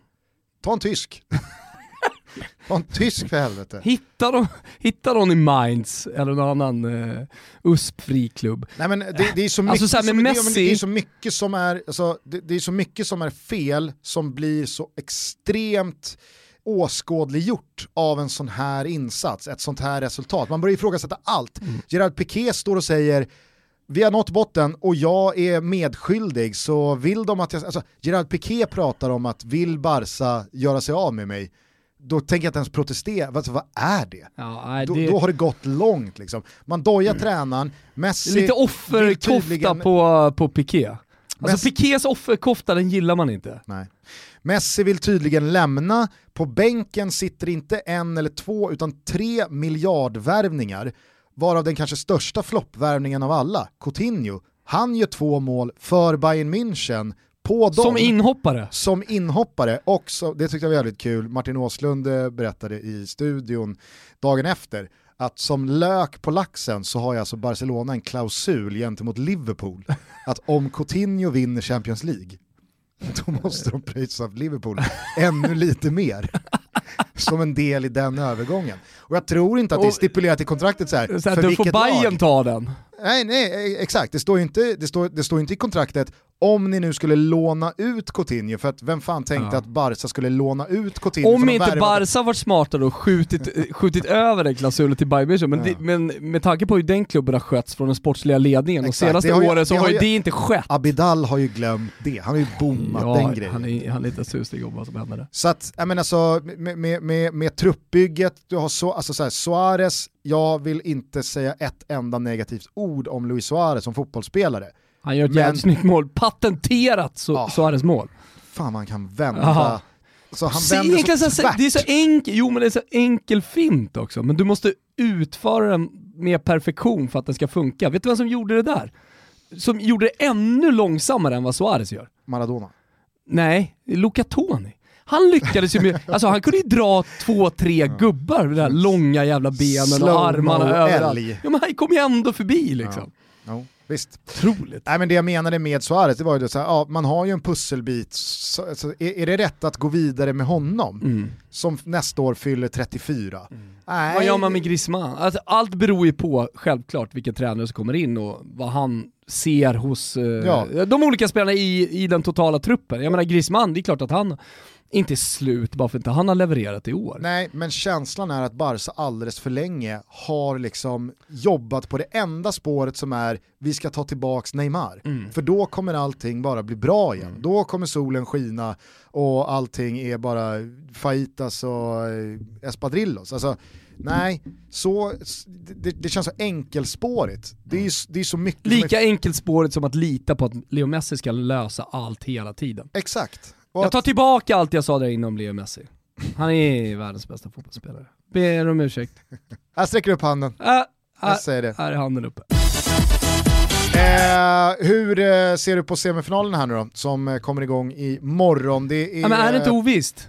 Ta en tysk. Ta en tysk för helvete. Hitta dem, hitta dem i Mainz eller någon annan uh, USP-fri klubb. Nej men det, det är så mycket, alltså, som, Messi... det, är så mycket som är, alltså, det, det, är så mycket som är fel som blir så extremt åskådliggjort av en sån här insats, ett sånt här resultat. Man börjar ifrågasätta allt. Mm. Gerard Piqué står och säger vi har nått botten och jag är medskyldig så vill de att jag, alltså Gerard Piqué pratar om att vill Barca göra sig av med mig, då tänker jag inte ens protestera, alltså, vad är det? Ja, nej, då, det... då, har det gått långt liksom. Man dojar mm. tränaren, Messi... Lite offerkofta tydligen... på, på Piqué. Alltså Messi... Piqués offerkofta den gillar man inte. Nej. Messi vill tydligen lämna, på bänken sitter inte en eller två utan tre miljardvärvningar varav den kanske största floppvärvningen av alla, Coutinho, han gör två mål för Bayern München på dem. Som inhoppare? Som inhoppare, och så, det tyckte jag var väldigt kul, Martin Åslund eh, berättade i studion dagen efter, att som lök på laxen så har jag alltså Barcelona en klausul gentemot Liverpool, att om Coutinho vinner Champions League, då måste de pröjsa Liverpool ännu lite mer. Som en del i den övergången. Och jag tror inte att det är stipulerat i kontraktet så här. Så här för då får Bayern ta den. Nej, nej, exakt. Det står ju inte, det står, det står inte i kontraktet om ni nu skulle låna ut Coutinho, för att vem fan tänkte ja. att Barca skulle låna ut Coutinho? Om inte värva... Barca varit smartare och skjutit, skjutit över den klausulen till Bayern men, ja. men med tanke på hur den klubben har skötts från den sportsliga ledningen Exakt. de senaste åren så har ju det inte skett. Abidal har ju glömt det, han har ju bommat ja, den grejen. Han är, han är inte susig om vad som händer. Så att, jag menar alltså, med, med, med, med truppbygget, du har så, alltså så här, Suarez, jag vill inte säga ett enda negativt ord om Luis Suarez som fotbollsspelare. Han gör ett jävligt snyggt mål, patenterat så, oh, Suarez mål. Fan man kan vända. Aha. Så han så vänder så, så. Det är så enkel, jo men det är så enkel fint också, men du måste utföra den med perfektion för att den ska funka. Vet du vem som gjorde det där? Som gjorde det ännu långsammare än vad Suarez gör? Maradona. Nej, Luca Toni. Han lyckades ju med, alltså han kunde ju dra två, tre gubbar med de där långa jävla benen och armarna överallt. Ja men han kom ju ändå förbi liksom. Ja. No. Visst. Otroligt. Nej, men det jag menade med Suarez, det var ju här, ja, man har ju en pusselbit, så, alltså, är, är, det rätt att gå vidare med honom? Mm. Som nästa år fyller 34. Mm. Nej. Vad gör man med Griezmann? Alltså, allt beror ju på, självklart, vilken tränare som kommer in och vad han ser hos eh, ja. de olika spelarna i, i den totala truppen. Jag menar Griezmann, det är klart att han inte slut bara för att inte han har levererat i år. Nej, men känslan är att Barca alldeles för länge har liksom jobbat på det enda spåret som är vi ska ta tillbaks Neymar. Mm. För då kommer allting bara bli bra igen. Mm. Då kommer solen skina och allting är bara fajitas och eh, espadrillos. Alltså, nej, så, det, det, känns så enkelspårigt. Det är, det är så mycket Lika är... enkelspårigt som att lita på att Leo Messi ska lösa allt hela tiden. Exakt. Jag tar tillbaka allt jag sa där inne om Leo Messi. Han är världens bästa fotbollsspelare. Ber om ursäkt. Jag sträcker upp handen. Äh, jag säger det. Här är handen uppe. Eh, hur eh, ser du på semifinalen här nu då, som eh, kommer igång i morgon? Det är, ja, men är det inte ovisst?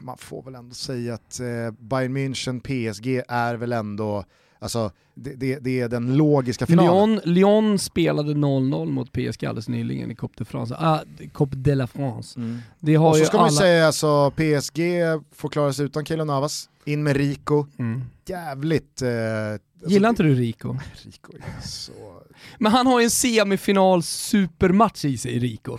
Man får väl ändå säga att eh, Bayern München, PSG är väl ändå Alltså, det, det, det, är den logiska finalen. Lyon, Lyon spelade 0-0 mot PSG alldeles nyligen i Coupe de France. Ah, Coupe de la France. Mm. Det har och så ska alla... man säga alltså, PSG får klara sig utan Keylor Navas, in med Rico. Mm. Jävligt... Eh, alltså, Gillar inte du Rico? Rico är så... Men han har ju en semifinal supermatch i sig, Rico.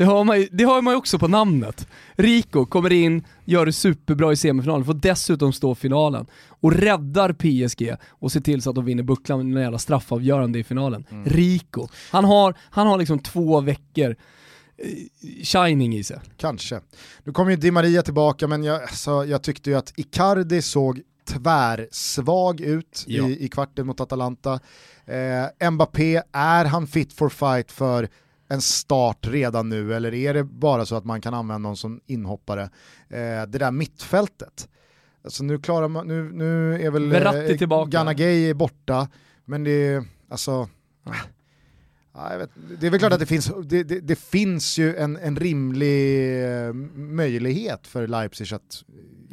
Det har, man, det har man ju också på namnet. Rico kommer in, gör det superbra i semifinalen, får dessutom stå finalen och räddar PSG och ser till så att de vinner bucklan med en jävla straffavgörande i finalen. Mm. Rico. Han har, han har liksom två veckor eh, shining i sig. Kanske. Nu kommer ju Di Maria tillbaka men jag, alltså, jag tyckte ju att Icardi såg tvärsvag ut ja. i, i kvarten mot Atalanta. Eh, Mbappé, är han fit for fight för en start redan nu eller är det bara så att man kan använda någon som inhoppare? Eh, det där mittfältet. Alltså nu, klarar man, nu, nu är väl eh, tillbaka. Gana Gay borta, men det är alltså... Ja, vet, det är väl klart att det finns, det, det, det finns ju en, en rimlig eh, möjlighet för Leipzig att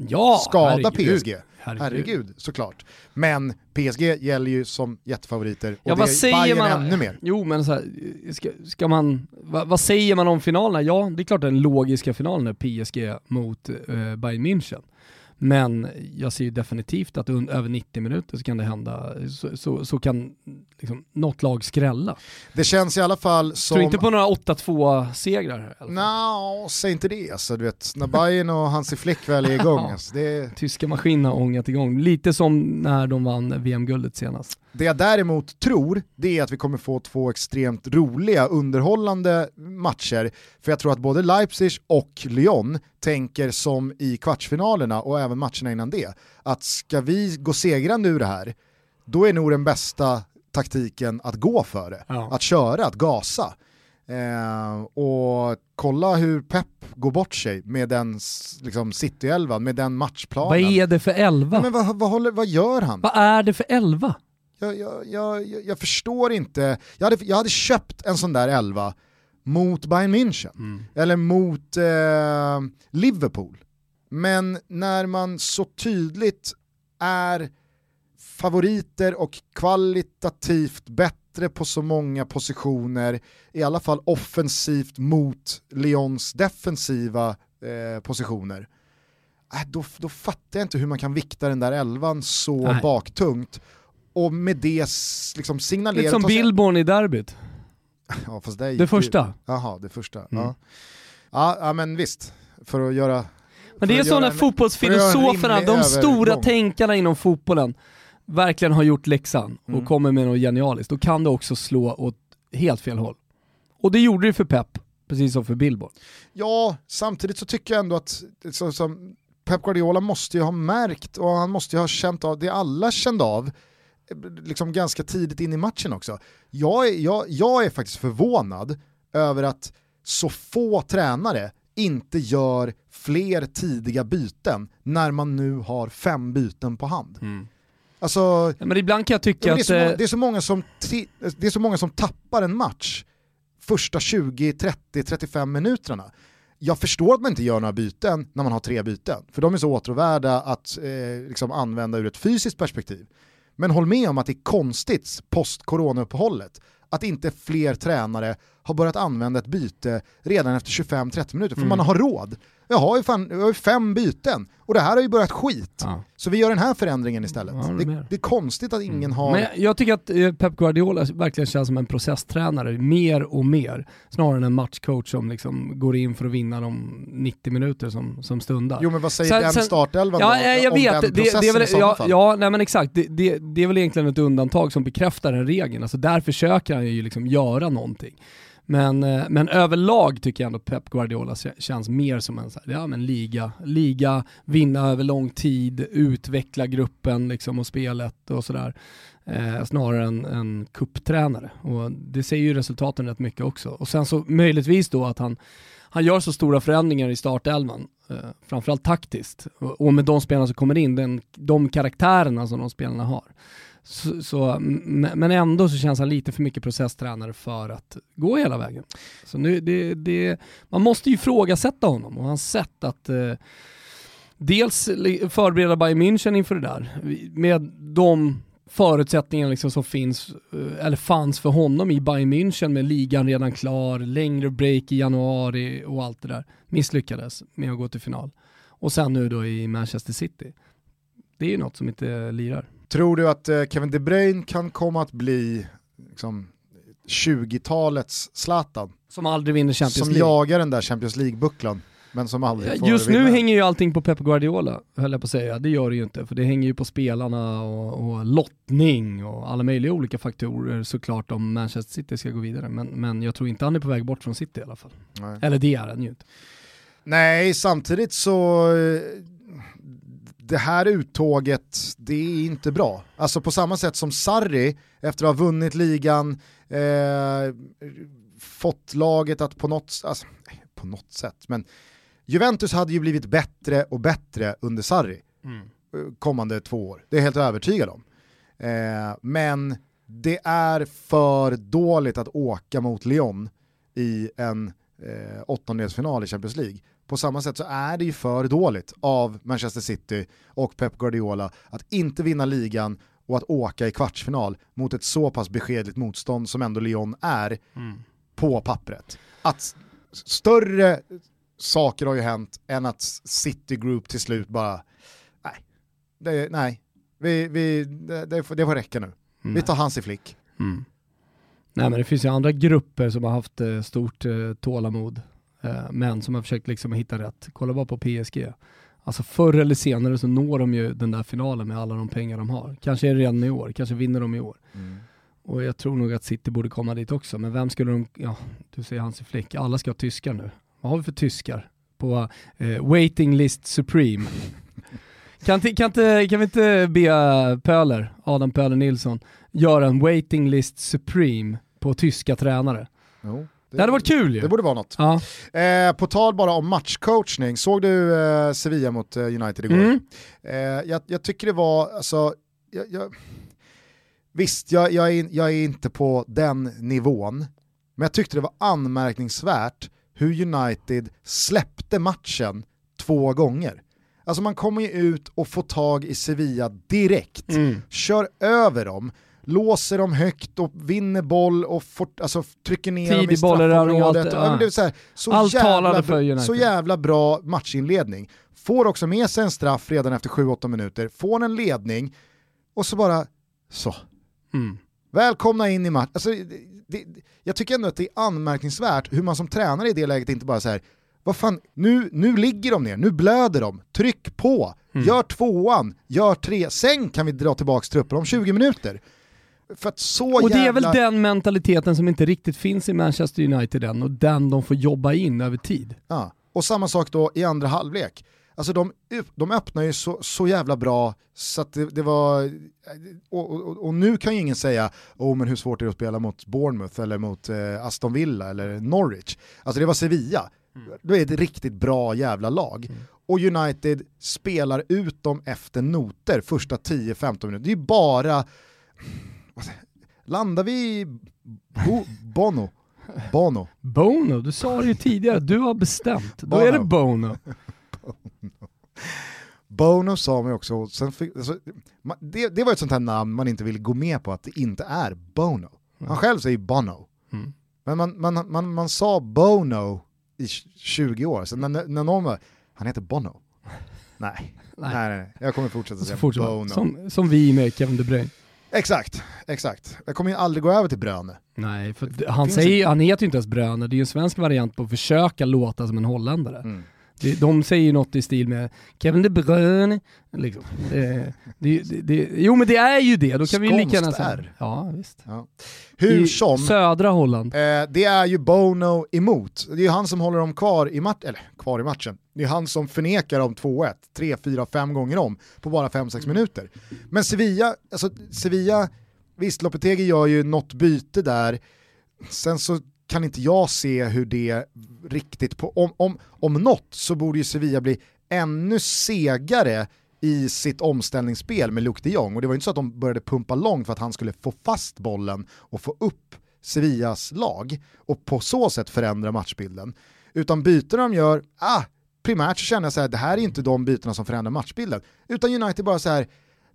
ja, skada herregud. PSG. Herregud. Herregud, såklart. Men PSG gäller ju som jättefavoriter och Ja, det vad säger Bayern man? ännu mer. Jo men så här, ska, ska man, vad, vad säger man om finalerna? Ja, det är klart den logiska finalen är PSG mot eh, Bayern München. Men jag ser ju definitivt att över 90 minuter så kan det hända, så, så, så kan liksom, något lag skrälla. Det känns i alla fall som... Tror inte på några 8-2 segrar fall. Nå, säg inte det alltså, du vet. När Bayern och Hansi Flick väl är igång, alltså, det, Tyska maskinen har ångat igång, lite som när de vann VM-guldet senast. Det jag däremot tror, det är att vi kommer få två extremt roliga, underhållande matcher. För jag tror att både Leipzig och Lyon tänker som i kvartsfinalerna och även matcherna innan det, att ska vi gå segrande ur det här, då är nog den bästa taktiken att gå för det. Ja. Att köra, att gasa. Eh, och kolla hur Pep går bort sig med den liksom, City-elvan, med den matchplanen. Vad är det för elva? Ja, men vad, vad, håller, vad gör han? Vad är det för elva? Jag, jag, jag, jag- förstår inte. Jag hade, jag hade köpt en sån där elva mot Bayern München. Eller mot eh, Liverpool. Men när man så tydligt är favoriter och kvalitativt bättre på så många positioner, i alla fall offensivt mot Lyons defensiva eh, positioner, äh, då, då fattar jag inte hur man kan vikta den där elvan så Nej. baktungt och med det liksom signalera... Lite som Billborn i derbyt. Ja, fast det, Det första. Jaha, det första. Mm. Ja. Ja, ja, men visst. För att göra... Men det är att så göra när en- för fotbollsfilosoferna, de stora övergång. tänkarna inom fotbollen, verkligen har gjort läxan och Mm. kommer med något genialiskt, då kan det också slå åt helt fel håll. Och det gjorde det för Pep, precis som för Billborn. Ja, samtidigt så tycker jag ändå att så, som Pep Guardiola måste ju ha märkt och han måste ju ha känt av det alla kände av liksom ganska tidigt in i matchen också. Jag är, jag, jag är faktiskt förvånad över att så få tränare inte gör fler tidiga byten när man nu har fem byten på hand. Alltså, Ja, men ibland kan jag tycka det, är att... många, eh, det, är så många som ti- det är så många som tappar en match första 20, 30, 35 minuterna. Jag förstår att man inte gör några byten när man har tre byten, för de är så åtråvärda att eh, liksom använda ur ett fysiskt perspektiv. Men håll med om att det är konstigt post coronauppehållet att inte fler tränare har börjat använda ett byte redan efter 25-30 minuter, för Mm. man har råd. Jag har, ju fan, jag har ju fem byten och det här har ju börjat skit. Ja. Så vi gör den här förändringen istället. Ja, det är det, det är konstigt att ingen har... Men jag, jag tycker att eh, Pep Guardiola verkligen känns som en processtränare, mer och mer. Snarare än en matchcoach som liksom går in för att vinna de 90 minuter som, som stundar. Jo men vad säger Sen- den sen- startelvan Ja, då, jag, jag om vet. den Det, det, är väl, i ja, fall? ja, nej men exakt. Det, det, det är väl egentligen ett undantag som bekräftar den regeln. Alltså där försöker han ju liksom göra någonting. Men, eh, men överlag tycker jag ändå Pep Guardiola känns mer som en så här, ja, men liga, liga, vinna över lång tid, utveckla gruppen liksom och spelet och sådär. Eh, snarare än en kupptränare. Och det säger ju resultaten rätt mycket också. Och sen så möjligtvis då att han, han gör så stora förändringar i startelvan, eh, framförallt taktiskt. Och, och med de spelarna som kommer in, den, de karaktärerna som de spelarna har. Så, så, men ändå så känns han lite för mycket processtränare för att gå hela vägen. Så nu, det, det, man måste ju ifrågasätta honom och hans sätt att eh, dels förbereda Bayern München inför det där, med de förutsättningar liksom som finns, eh, eller fanns för honom i Bayern München med ligan redan klar, längre break i januari och allt det där. Misslyckades med att gå till final. Och sen nu då i Manchester City. Det är ju något som inte lirar. Tror du att eh, Kevin De Bruyne kan komma att bli liksom, 20-talets Zlatan? Som aldrig vinner Champions Som League. jagar den där Champions League-bucklan, men som aldrig får Just nu vinna. hänger ju allting på Pep Guardiola, höll jag på att säga. Det gör det ju inte, för det hänger ju på spelarna och, och lottning och alla möjliga olika faktorer såklart om Manchester City ska gå vidare. Men, men jag tror inte han är på väg bort från City i alla fall. Nej. Eller det är han ju inte. Nej, samtidigt så eh, det här uttåget, det är inte bra. Alltså på samma sätt som Sarri, efter att ha vunnit ligan, eh, fått laget att på något, alltså, på något sätt, men Juventus hade ju blivit bättre och bättre under Sarri eh, kommande två år. Det är jag helt övertygad om. Eh, men det är för dåligt att åka mot Lyon i en eh, åttondelsfinal i Champions League. På samma sätt så är det ju för dåligt av Manchester City och Pep Guardiola att inte vinna ligan och att åka i kvartsfinal mot ett så pass beskedligt motstånd som ändå Lyon är mm. på pappret. Att större saker har ju hänt än att City Group till slut bara, nej, det, nej, vi, vi, det, det, får, det får räcka nu. Mm. Vi tar Hansi Flick. Mm. Nej men det finns ju andra grupper som har haft eh, stort eh, tålamod, men som har försökt liksom hitta rätt. Kolla bara på PSG. Alltså förr eller senare så når de ju den där finalen med alla de pengar de har. Kanske är det redan i år, kanske vinner de i år. Mm. Och jag tror nog att City borde komma dit också, men vem skulle de, ja du säger Hansi Flick, alla ska ha tyskar nu. Vad har vi för tyskar på eh, waiting list supreme? kan, kan, inte, kan vi inte be Pöler, Adam Pöler Nilsson, göra en waiting list supreme på tyska tränare? Jo. Det, det hade varit kul ju. Det borde vara något. Ja. Eh, på tal bara om matchcoachning, såg du eh, Sevilla mot eh, United igår? Mm. Eh, jag, jag, tycker det var, alltså, jag, jag, visst jag, jag, är, jag är inte på den nivån, men jag tyckte det var anmärkningsvärt hur United släppte matchen två gånger. Alltså man kommer ju ut och får tag i Sevilla direkt, mm. kör över dem, låser dem högt och vinner boll och får, alltså, trycker ner Tidig dem i straffområdet. Allt, ja. så, här, så, allt jävla, för så jävla bra matchinledning. Får också med sig en straff redan efter 7-8 minuter, får en ledning och så bara så. Mm. Välkomna in i matchen. Alltså, det, jag tycker ändå att det är anmärkningsvärt hur man som tränare i det läget inte bara säger vad fan, nu, nu ligger de ner, nu blöder de, tryck på, mm. gör tvåan, gör tre, sen kan vi dra tillbaka trupper om 20 minuter. För att så och jävla... det är väl den mentaliteten som inte riktigt finns i Manchester United än och den de får jobba in över tid. Ja. Och samma sak då i andra halvlek. Alltså de, de öppnar ju så, så jävla bra så att det, det var, och, och, och, nu kan ju ingen säga oh, men hur svårt är det att spela mot Bournemouth eller mot eh, Aston Villa eller Norwich. Alltså det var Sevilla, mm. då är det ett riktigt bra jävla lag. Mm. Och United spelar ut dem efter noter första 10-15 minuter. Det är ju bara, landar vi i Bo, Bono? Bono. Bono, du sa det ju tidigare, du har bestämt. Då är det Bono. Bono sa mig också, sen fick, alltså, det, det, var ett sånt här namn man inte vill gå med på att det inte är Bono. Han mm. själv säger Bono. Mm. Men man, man, man, man sa Bono i 20 år, så när, när någon var, han heter Bono. nej. nej. nej, nej, jag kommer fortsätta säga Bono. Som, som vi med Kevin De Bruyne. Exakt, exakt. Jag kommer ju aldrig gå över till Bröne. Nej, för han, säger, han heter ju inte ens Bröne, det är ju en svensk variant på att försöka låta som en holländare. Mm. De säger något i stil med Kevin De Bruyne. Liksom. Det, det, det, jo men det är ju det, då kan Skånskt vi lika gärna säga. Ja, visst. Ja. Hur I som, södra Holland. Eh, det är ju Bono emot. Det är ju han som håller dem kvar i, mat eller, kvar i matchen. Det är han som förnekar dem 2-1, 3, 4, 5 gånger om på bara 5-6 minuter. Men Sevilla, alltså Sevilla, visst Lopetegi gör ju något byte där, sen så kan inte jag se hur det riktigt, på, om, om, om något så borde ju Sevilla bli ännu segare i sitt omställningsspel med Luke de Jong och det var ju inte så att de började pumpa långt för att han skulle få fast bollen och få upp Sevillas lag och på så sätt förändra matchbilden. Utan bytena de gör, ah, primärt så känner jag så här, det här är inte de bytena som förändrar matchbilden. Utan United bara så här,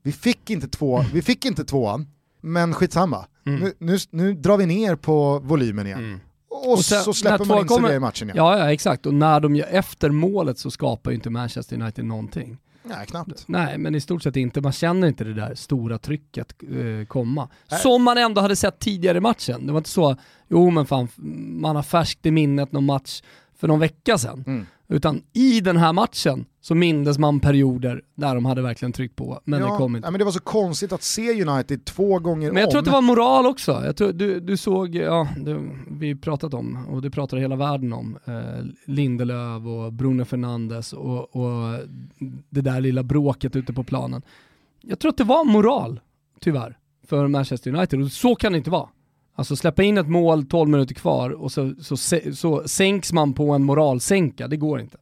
vi fick inte, två, vi fick inte tvåan, men skitsamma. Mm. Nu, nu, nu, drar vi ner på volymen igen. Mm. Och, och sen, så släpper man in kommer, i matchen igen. Ja, ja, exakt. Och när de gör efter målet så skapar ju inte Manchester United någonting. Nej, knappt. Nej, men i stort sett inte. Man känner inte det där stora trycket eh, komma. Nej. Som man ändå hade sett tidigare i matchen. Det var inte så, jo men fan, man har färskt i minnet någon match för någon vecka sedan. Mm. Utan i den här matchen så mindes man perioder där de hade verkligen tryckt på, men ja, det kom inte. Men det var så konstigt att se United två gånger om. Men jag om. tror att det var moral också. Jag tror, du, du såg, ja, det, vi pratat om, och det pratar hela världen om, eh, Lindelöf och Bruno Fernandes och, och det där lilla bråket ute på planen. Jag tror att det var moral, tyvärr, för Manchester United, och så kan det inte vara. Alltså släppa in ett mål 12 minuter kvar och så, så, så sänks man på en moralsänka, det går inte.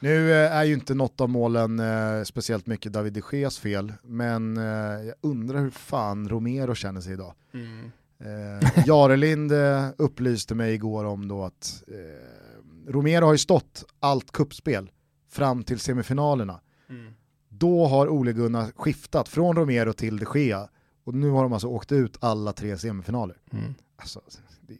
Nu eh, är ju inte något av målen eh, speciellt mycket David de Geas fel, men eh, jag undrar hur fan Romero känner sig idag. Mm. Eh, Jarelind eh, upplyste mig igår om då att eh, Romero har ju stått allt kuppspel fram till semifinalerna. Mm. Då har Ole Gunnar skiftat från Romero till de Gea och nu har de alltså åkt ut alla tre semifinaler. Mm. Alltså, det,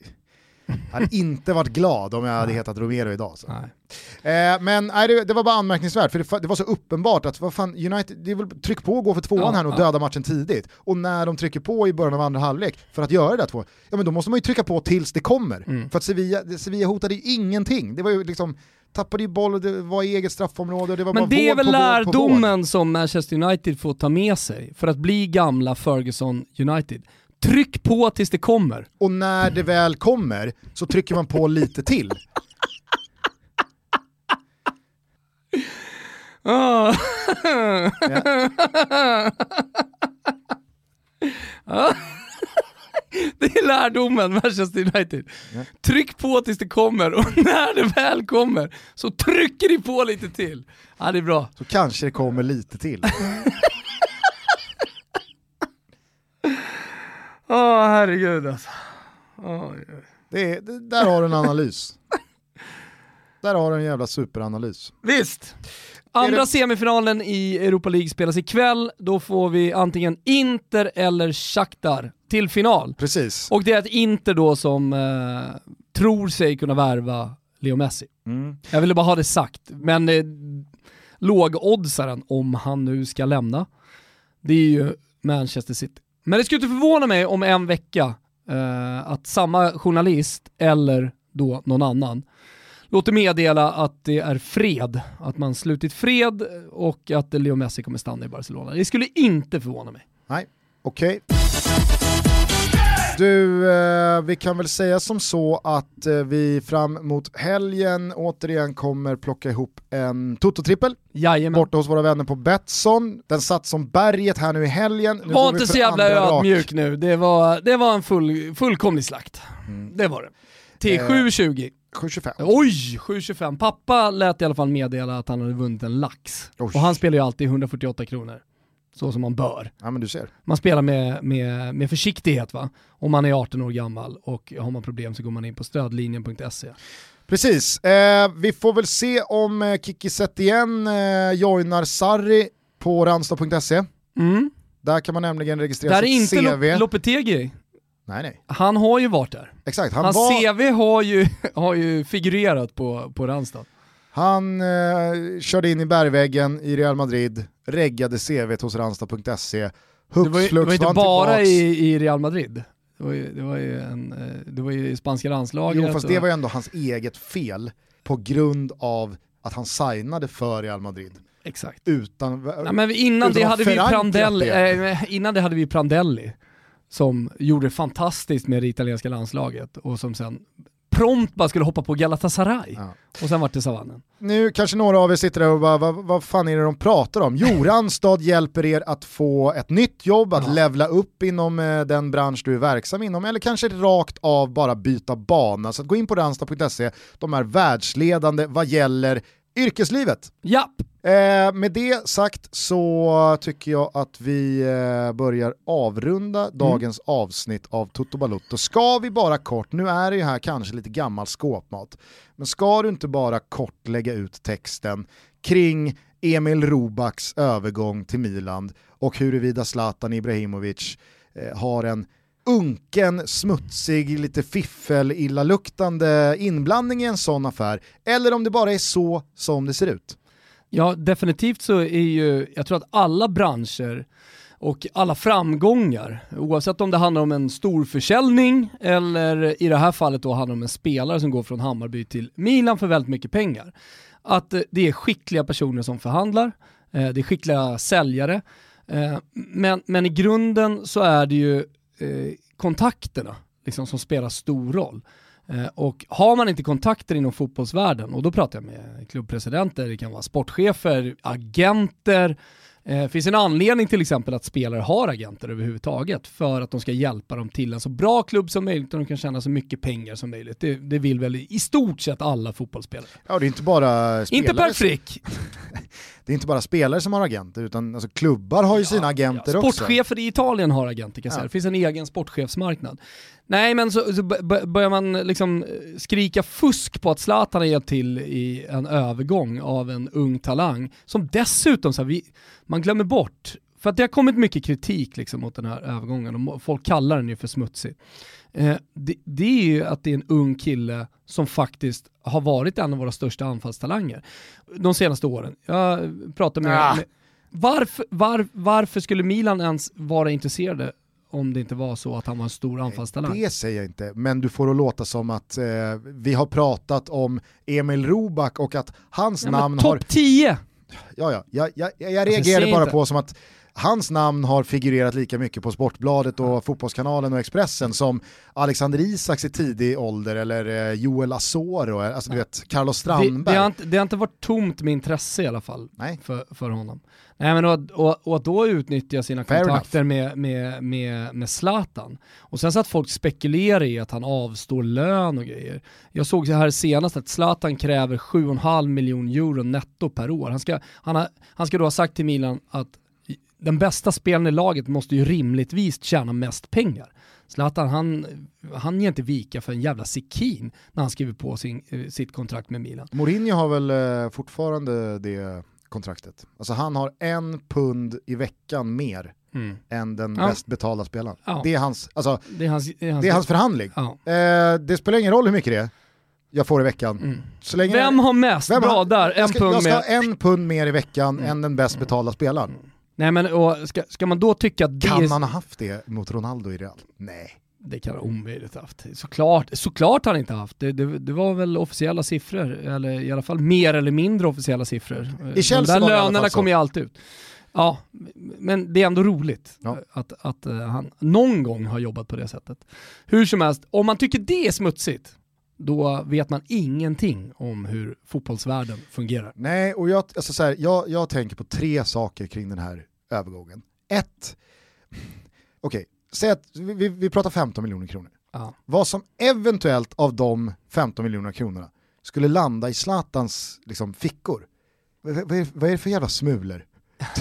jag hade inte varit glad om jag hade hetat Romero idag. Så. Nej. Eh, men nej, det, det var bara anmärkningsvärt, för det, det var så uppenbart att vad fan, United, det är väl tryck på och gå för tvåan Ja, här och ja. döda matchen tidigt. Och när de trycker på i början av andra halvlek för att göra det där två, ja men då måste man ju trycka på tills det kommer. Mm. För att Sevilla, Sevilla hotade ju ingenting. Det var ju liksom, tappade ju boll och det var i eget straffområde och det var Men bara det är väl lärdomen som Manchester United får ta med sig för att bli gamla Ferguson United. Tryck på tills det kommer. Och när det väl kommer så trycker man på lite till. Ja. Lärdomen Manchester United. Ja. Tryck på tills det kommer och när det väl kommer så trycker ni på lite till. Ja det är bra. Så kanske det kommer lite till. Åh herregud alltså. Oj. Det är, det, där har du en analys. Där har du en jävla superanalys. Visst. Andra det- semifinalen i Europa League spelas ikväll. Då får vi antingen Inter eller Shakhtar till final. Precis. Och det är ett Inter då som eh, tror sig kunna värva Leo Messi. Mm. Jag ville bara ha det sagt, men eh, lågoddsaren, om han nu ska lämna, det är ju Manchester City. Men det skulle inte förvåna mig om en vecka eh, att samma journalist, eller då någon annan, låter meddela att det är fred, att man slutit fred och att Leo Messi kommer stanna i Barcelona. Det skulle inte förvåna mig. Nej, okej. Du, eh, vi kan väl säga som så att eh, vi fram mot helgen återigen kommer plocka ihop en Toto-trippel Jajamän. borta hos våra vänner på Betsson. Den satt som berget här nu i helgen. Nu var inte så jävla ödmjuk nu, det var, det var en full, fullkomlig slakt. Det var det. Till Eh, 7.20. 7,25. Oj, 7.25. Pappa lät i alla fall meddela att han hade vunnit en lax. Oj. Och han spelar ju alltid 148 kronor. Så som man bör. Ja men du ser. Man spelar med, med, med försiktighet va. Om man är 18 år gammal och har man problem så går man in på stödlinjen.se. Precis, eh, vi får väl se om eh, Kiki Setien eh, joinar Sarri på ranstad.se. Mm. Där kan man nämligen registrera Där är sitt inte CV. Lo- Lopetegi. Nej nej, Han har ju varit där. exakt. Han, Hans var, CV har ju, har ju figurerat på, på Ranstad. han eh, körde in i bergväggen i Real Madrid, reggade CV hos ranstad.se. Det var ju, det var inte bara i, i Real Madrid. Det var ju, det var ju, en, eh, det var ju i spanska landslaget. Jo fast och- det var ju ändå hans eget fel på grund av att han signade för Real Madrid. Exakt. Utan, Nej, men innan, utan det hade vi det. eh, innan det hade vi Prandelli som gjorde det fantastiskt med det italienska landslaget och som sen prompt bara skulle hoppa på Galatasaray. Ja. Och sen vart det savannen. Nu kanske några av er sitter där och bara, vad, vad fan är det de pratar om? Jo, Randstad hjälper er att få ett nytt jobb, att Ja. levla upp inom eh, den bransch du är verksam inom, eller kanske rakt av bara byta bana. Så att gå in på randstad.se, de är världsledande vad gäller yrkeslivet. Japp! Eh, med det sagt så tycker jag att vi eh, börjar avrunda dagens avsnitt av Toto Balutto. Ska vi bara kort, nu är det ju här kanske lite gammal skåpmat, men ska du inte bara kort lägga ut texten kring Emil Robaks övergång till Milan och huruvida Zlatan Ibrahimovic eh, har en unken, smutsig, lite fiffel, illaluktande inblandning i en sån affär, eller om det bara är så som det ser ut. Ja, definitivt så är ju, jag tror att alla branscher och alla framgångar, oavsett om det handlar om en stor försäljning eller i det här fallet då handlar om en spelare som går från Hammarby till Milan för väldigt mycket pengar, att eh, det är skickliga personer som förhandlar, eh, det är skickliga säljare, eh, men, men i grunden så är det ju kontakterna liksom, som spelar stor roll. Eh, Och har man inte kontakter inom fotbollsvärlden, och då pratar jag med klubbpresidenter, det kan vara sportchefer, agenter, Det eh, finns en anledning till exempel att spelare har agenter överhuvudtaget för att de ska hjälpa dem till en så bra klubb som möjligt och de kan tjäna så mycket pengar som möjligt. Det, det vill väl i stort sett alla fotbollsspelare. Ja, det är inte bara spelare. Inte Per Frick! det är inte bara spelare som har agenter, utan alltså, klubbar har ju ja, sina agenter ja. också. Sportchefer i Italien har agenter kan jag säga. Det finns en egen sportchefsmarknad. Nej men så, så börjar man liksom eh, skrika fusk på att Zlatan har hjälpt till i en övergång av en ung talang, som dessutom, så här, vi, man glömmer bort, för att det har kommit mycket kritik liksom mot den här övergången och folk kallar den ju för smutsig. Eh, det, det, är ju att det är en ung kille som faktiskt har varit en av våra största anfallstalanger de senaste åren. Jag pratar med, ah. med varför, var, varför skulle Milan ens vara intresserade om det inte var så att han var en stor anfallstalang. Det säger jag inte, men du får det låta som att eh, vi har pratat om Emil Roback och att hans ja, namn har... Topp 10! Ja, ja, jag, jag, jag reagerade bara inte. på som att hans namn har figurerat lika mycket på Sportbladet och Fotbollskanalen och Expressen som Alexander Isaks i tidig ålder eller eh, Joel Asoro, alltså du vet, Carlos Strandberg. Det, det, har inte, det, har inte, varit tomt med intresse i alla fall Nej. För, för honom. Nej, men och, och, och att då utnyttja sina Fair kontakter med, med, med, med Zlatan. Och sen så att folk spekulerar i att han avstår lön och grejer. Jag såg här senast att Zlatan kräver 7,5 miljoner euro netto per år. Han ska, han, har, han ska då ha sagt till Milan att den bästa spelaren i laget måste ju rimligtvis tjäna mest pengar. Zlatan han, han ger inte vika för en jävla sikin när han skriver på sin, eh, sitt kontrakt med Milan. Mourinho har väl eh, fortfarande det kontraktet. Alltså han har en pund i veckan mer mm. än den ja. bäst betalda spelaren. Ja. Det, är hans, alltså, det, är hans, det, är hans, det är hans förhandling. Ja. Eh, det spelar ingen roll hur mycket det är jag får i veckan. Mm. Så länge vem har mest? Vem Bra där, en jag ska, pund Jag ska ha en pund mer i veckan mm. än den bäst betalda spelaren. Nej men och ska, ska man då tycka att det... Kan han ha haft det mot Ronaldo i Real? Nej. Det kan han omöjligt ha haft. Såklart, såklart han inte haft. Det, det, det, var väl officiella siffror, eller i alla fall mer eller mindre officiella siffror. I Chelsea De där lönerna kommer ju alltid ut. Ja, men det är ändå roligt ja. att, att uh, han någon gång har jobbat på det sättet. Hur som helst, om man tycker det är smutsigt, då vet man ingenting om hur fotbollsvärlden fungerar. Nej, och jag, alltså så här, jag, jag tänker på tre saker kring den här övergången. Ett, okej, okay, säg att vi, vi pratar 15 miljoner kronor. Ja. Vad som eventuellt av de 15 miljoner kronorna skulle landa i Zlatans liksom, fickor. Vad, vad, är, vad är det för jävla smulor?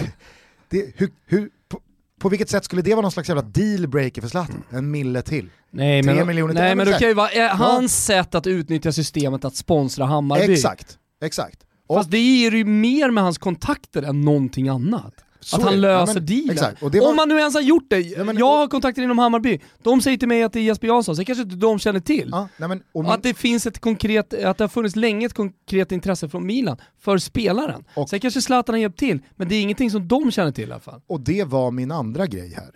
det, hur, hur, på, på, vilket sätt skulle det vara någon slags jävla dealbreaker för Zlatan? En mille till? Nej Tre men, miljoner nej, men det kan ju vara eh, hans ja. sätt att utnyttja systemet att sponsra Hammarby. Exakt, exakt. Och, Fast det ger ju mer med hans kontakter än någonting annat. Så att han löser ja, dealen. Var... Om man nu ens har gjort det. Ja, men, jag har kontakter inom Hammarby, de säger till mig att det är Jesper Jansson, så kanske inte de känner till. Ja, nej, men, min... Att det finns ett konkret, att det har funnits länge ett konkret intresse från Milan för spelaren. Och... Sen kanske Zlatan har hjälpt till, men det är ingenting som de känner till i alla fall. Och det var min andra grej här.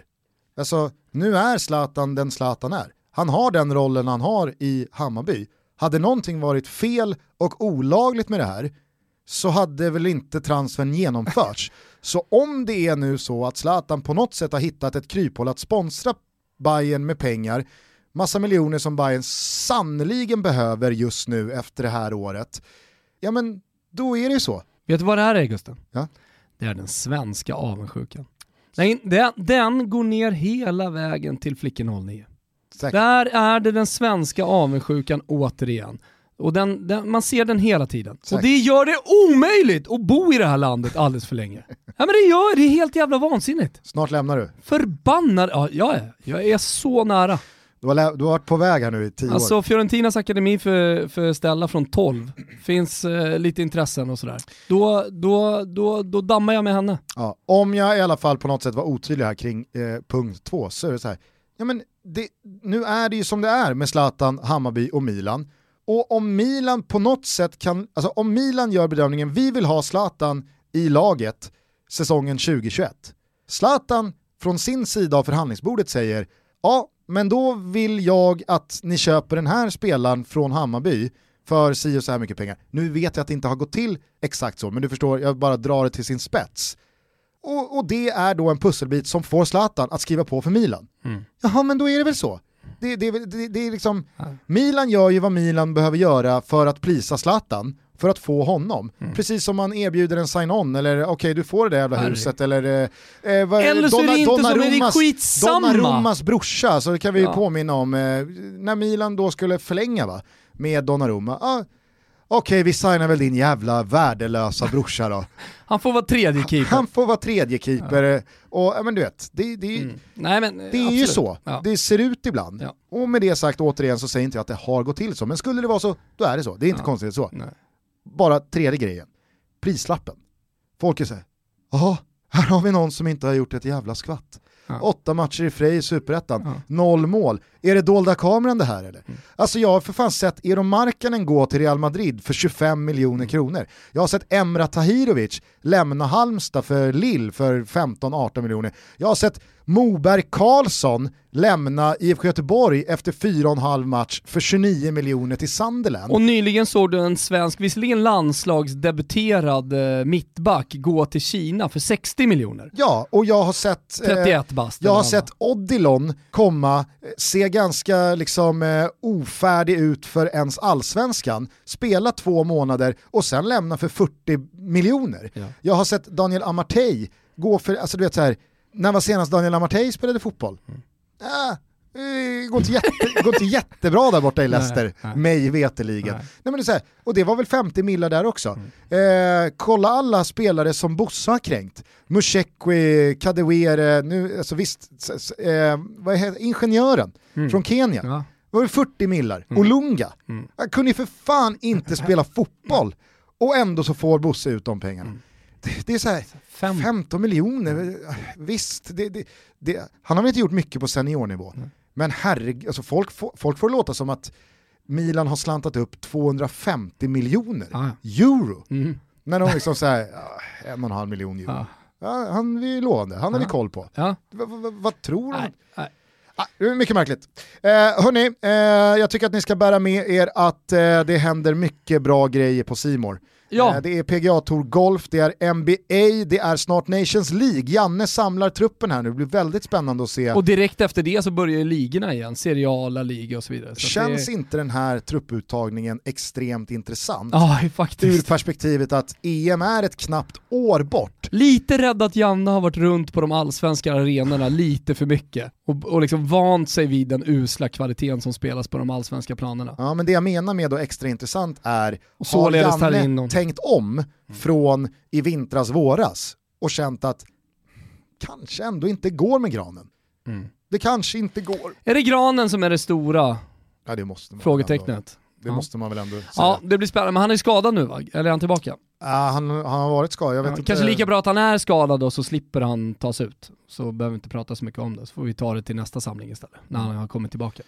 Alltså, nu är Zlatan den Zlatan är. Han har den rollen han har i Hammarby. Hade någonting varit fel och olagligt med det här så hade väl inte transfern genomförts. Så om det är nu så att Zlatan på något sätt har hittat ett kryphål att sponsra Bayern med pengar, massa miljoner som Bayern sannoliken behöver just nu efter det här året, ja men då är det ju så. Vet du vad det här är Gusten? Ja? Det är den svenska avundsjukan. Den, den, den går ner hela vägen till Flickor 09. Säkert. Där är det den svenska avundsjukan återigen. Och den, den, man ser den hela tiden. Säkert. Och det gör det omöjligt att bo i det här landet alldeles för länge. Ja men det gör det, är helt jävla vansinnigt. Snart lämnar du. Förbannad, ja jag är, jag är så nära. Du har, du har varit på väg här nu i tio alltså, år. Fiorentinas akademi för, för Stella från 12, finns eh, lite intressen och sådär. Då, då, då, då dammar jag med henne. Ja, om jag i alla fall på något sätt var otydlig här kring eh, punkt två så är det så här, ja men det, nu är det ju som det är med Zlatan, Hammarby och Milan. Och om Milan på något sätt kan, alltså om Milan gör bedömningen, vi vill ha Zlatan i laget säsongen 2021. Zlatan från sin sida av förhandlingsbordet säger, ja men då vill jag att ni köper den här spelaren från Hammarby för si och så här mycket pengar. Nu vet jag att det inte har gått till exakt så, men du förstår, jag bara drar det till sin spets. Och, och det är då en pusselbit som får Zlatan att skriva på för Milan. Mm. Jaha, men då är det väl så. Det, det, det, det är liksom, Milan gör ju vad Milan behöver göra för att plisa Zlatan, för att få honom. Mm. Precis som man erbjuder en sign-on eller okej okay, du får det där jävla huset eller... Eh, eh, vad- Eller så är det inte men det är Donnarummas- skitsamma. Donnarummas brorsa, så det kan vi Ja. påminna om, eh, när Milan då skulle förlänga va, med Donnarumma. Ah, Okej, vi signar väl din jävla värdelösa brorsa då. Han får vara tredje keeper. Han får vara tredje keeper och ja, men du vet, det, det, Mm. Nej, men, det är ju så. Ja. Det ser ut ibland. Ja. Och med det sagt återigen så säger inte jag att det har gått till så, men skulle det vara så, då är det så. Det är inte Ja. konstigt så. Nej. Bara tredje grejen, prislappen. Folk är såhär, jaha, här har vi någon som inte har gjort ett jävla skvatt. Ja. Åtta matcher i Frej i Superettan, Ja. noll mål. Är det dolda kameran det här eller? Mm. Alltså jag har för fan sett Eero Markkanen gå till Real Madrid för 25 miljoner Mm. kronor. Jag har sett Emra Tahirovic lämna Halmstad för Lill för 15-18 miljoner. Jag har sett Moberg Karlsson lämna IFK Göteborg efter 4,5 match för 29 miljoner till Sunderland. Och nyligen såg du en svensk, visserligen landslagsdebuterad eh, mittback, gå till Kina för 60 miljoner. Ja, och jag har sett... eh, 31 bast. Jag har vad sett Odilon komma, eh, se ganska liksom eh, ofärdig ut för ens allsvenskan, spela två månader och sen lämna för 40 miljoner. Ja. Jag har sett Daniel Amartey gå för, alltså du vet så här, när var senast Daniel Amartey spelade fotboll? Mm. Ah, eh, går, inte jätte, går inte jättebra där borta i Leicester, Nej, nej. mig veteligen. Nej. Nej. men det är så här, och det var väl 50 millar där också. Mm. Eh, kolla alla spelare som Bosse har kränkt. Mushekwi, Kadewere, nu, alltså visst, eh, vad heter, ingenjören Mm. från Kenya. Ja. Det var det 40 millar. Olunga. Mm. Han kunde ju för fan inte spela fotboll. Och ändå så får Bosse ut de pengarna. Mm. Det, är så här, Fem. 15 miljoner, visst, det, det, det, han har väl inte gjort mycket på seniornivå. Men herregud, alltså folk, får, folk får låta som att Milan har slantat upp 250 miljoner Ja. euro. Mm. När de liksom ja, en och en halv miljon euro. Ja. Ja, han är ju lovande, han har vi Ja. koll på. Ja. Va, va, va, vad tror. Nej. Ah, mycket märkligt. Eh, hörni, eh, jag tycker att ni ska bära med er att eh, det händer mycket bra grejer på Simor. Ja. Eh, det är PGA Tour Golf, det är NBA, det är snart Nations League. Janne samlar truppen här nu, det blir väldigt spännande att se. Och direkt efter det så börjar ju ligorna igen, Serie A, La Liga och så vidare. Så Känns det... inte den här trupputtagningen extremt intressant? Ja, Ur faktiskt. perspektivet att EM är ett knappt år bort. Lite rädd att Janne har varit runt på de allsvenska arenorna lite för mycket och, och liksom vant sig vid den usla kvaliteten som spelas på de allsvenska planerna. Ja, men det jag menar med då extra intressant är, Och har in Janne någon. Tänkt om från i vintras våras och känt att kanske ändå inte går med granen. Mm. Det kanske inte går. Är det granen som är det stora Ja, det måste man Väl ändå, frågetecknet? det Ja. måste man väl ändå säga. Ja, det blir spännande. Men han är skadad nu va? Eller är han tillbaka? Ja, han, han har varit skadad, jag vet Ja, inte. kanske lika bra att han är skadad och så slipper han tas ut. Så behöver vi inte prata så mycket om det, så får vi ta det till nästa samling istället, när han har kommit tillbaka.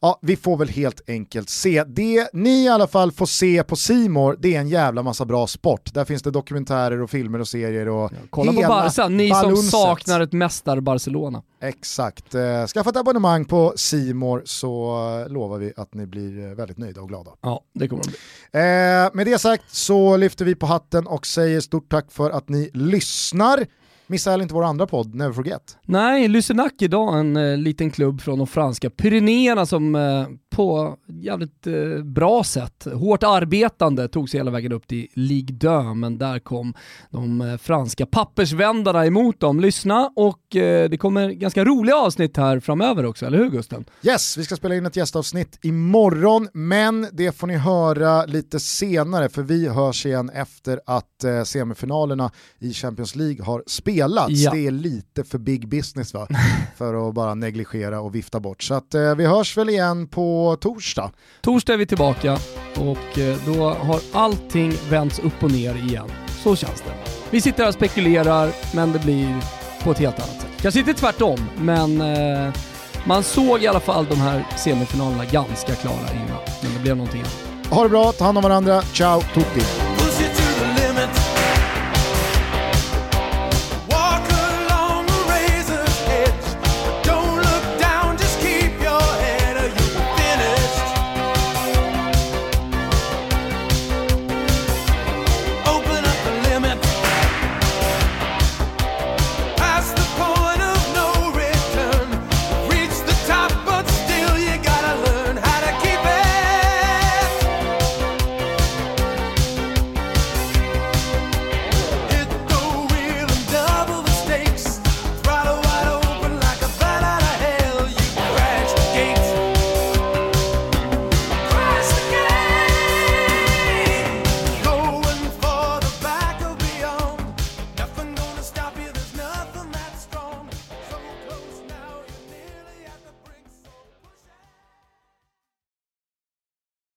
Ja, vi får väl helt enkelt se. Det ni i alla fall får se på Simor det är en jävla massa bra sport. Där finns det dokumentärer och filmer och serier och Kolla på Barca, ni som balunset. saknar ett mästar-Barcelona. Exakt. Eh, Skaffa ett abonnemang på Simor så lovar vi att ni blir eh, väldigt nöjda och glada. Ja, det kommer de bli. Eh, med det sagt så lyfter vi på hatten och säger stort tack för att ni lyssnar. Missa heller inte vår andra podd, Never Forget. Nej, Lysenac idag, en eh, liten klubb från de franska Pyrenéerna som eh, på jävligt eh, bra sätt, hårt arbetande, tog sig hela vägen upp till Ligue 2, men där kom de eh, franska pappersvändarna emot dem. Lyssna och eh, det kommer ganska roliga avsnitt här framöver också, eller hur Gusten? Yes, vi ska spela in ett gästavsnitt imorgon, men det får ni höra lite senare för vi hörs igen efter att semifinalerna i Champions League har spelats. Ja. Det är lite för big business va? för att bara negligera och vifta bort. Så att, vi hörs väl igen på torsdag. Torsdag är vi tillbaka och eh, då har allting vänts upp och ner igen. Så känns det. Vi sitter här och spekulerar, men det blir på ett helt annat sätt. Kanske inte tvärtom, men eh, man såg i alla fall de här semifinalerna ganska klara innan. Men det blev någonting annat. Ha det bra, ta hand om varandra, ciao tutti!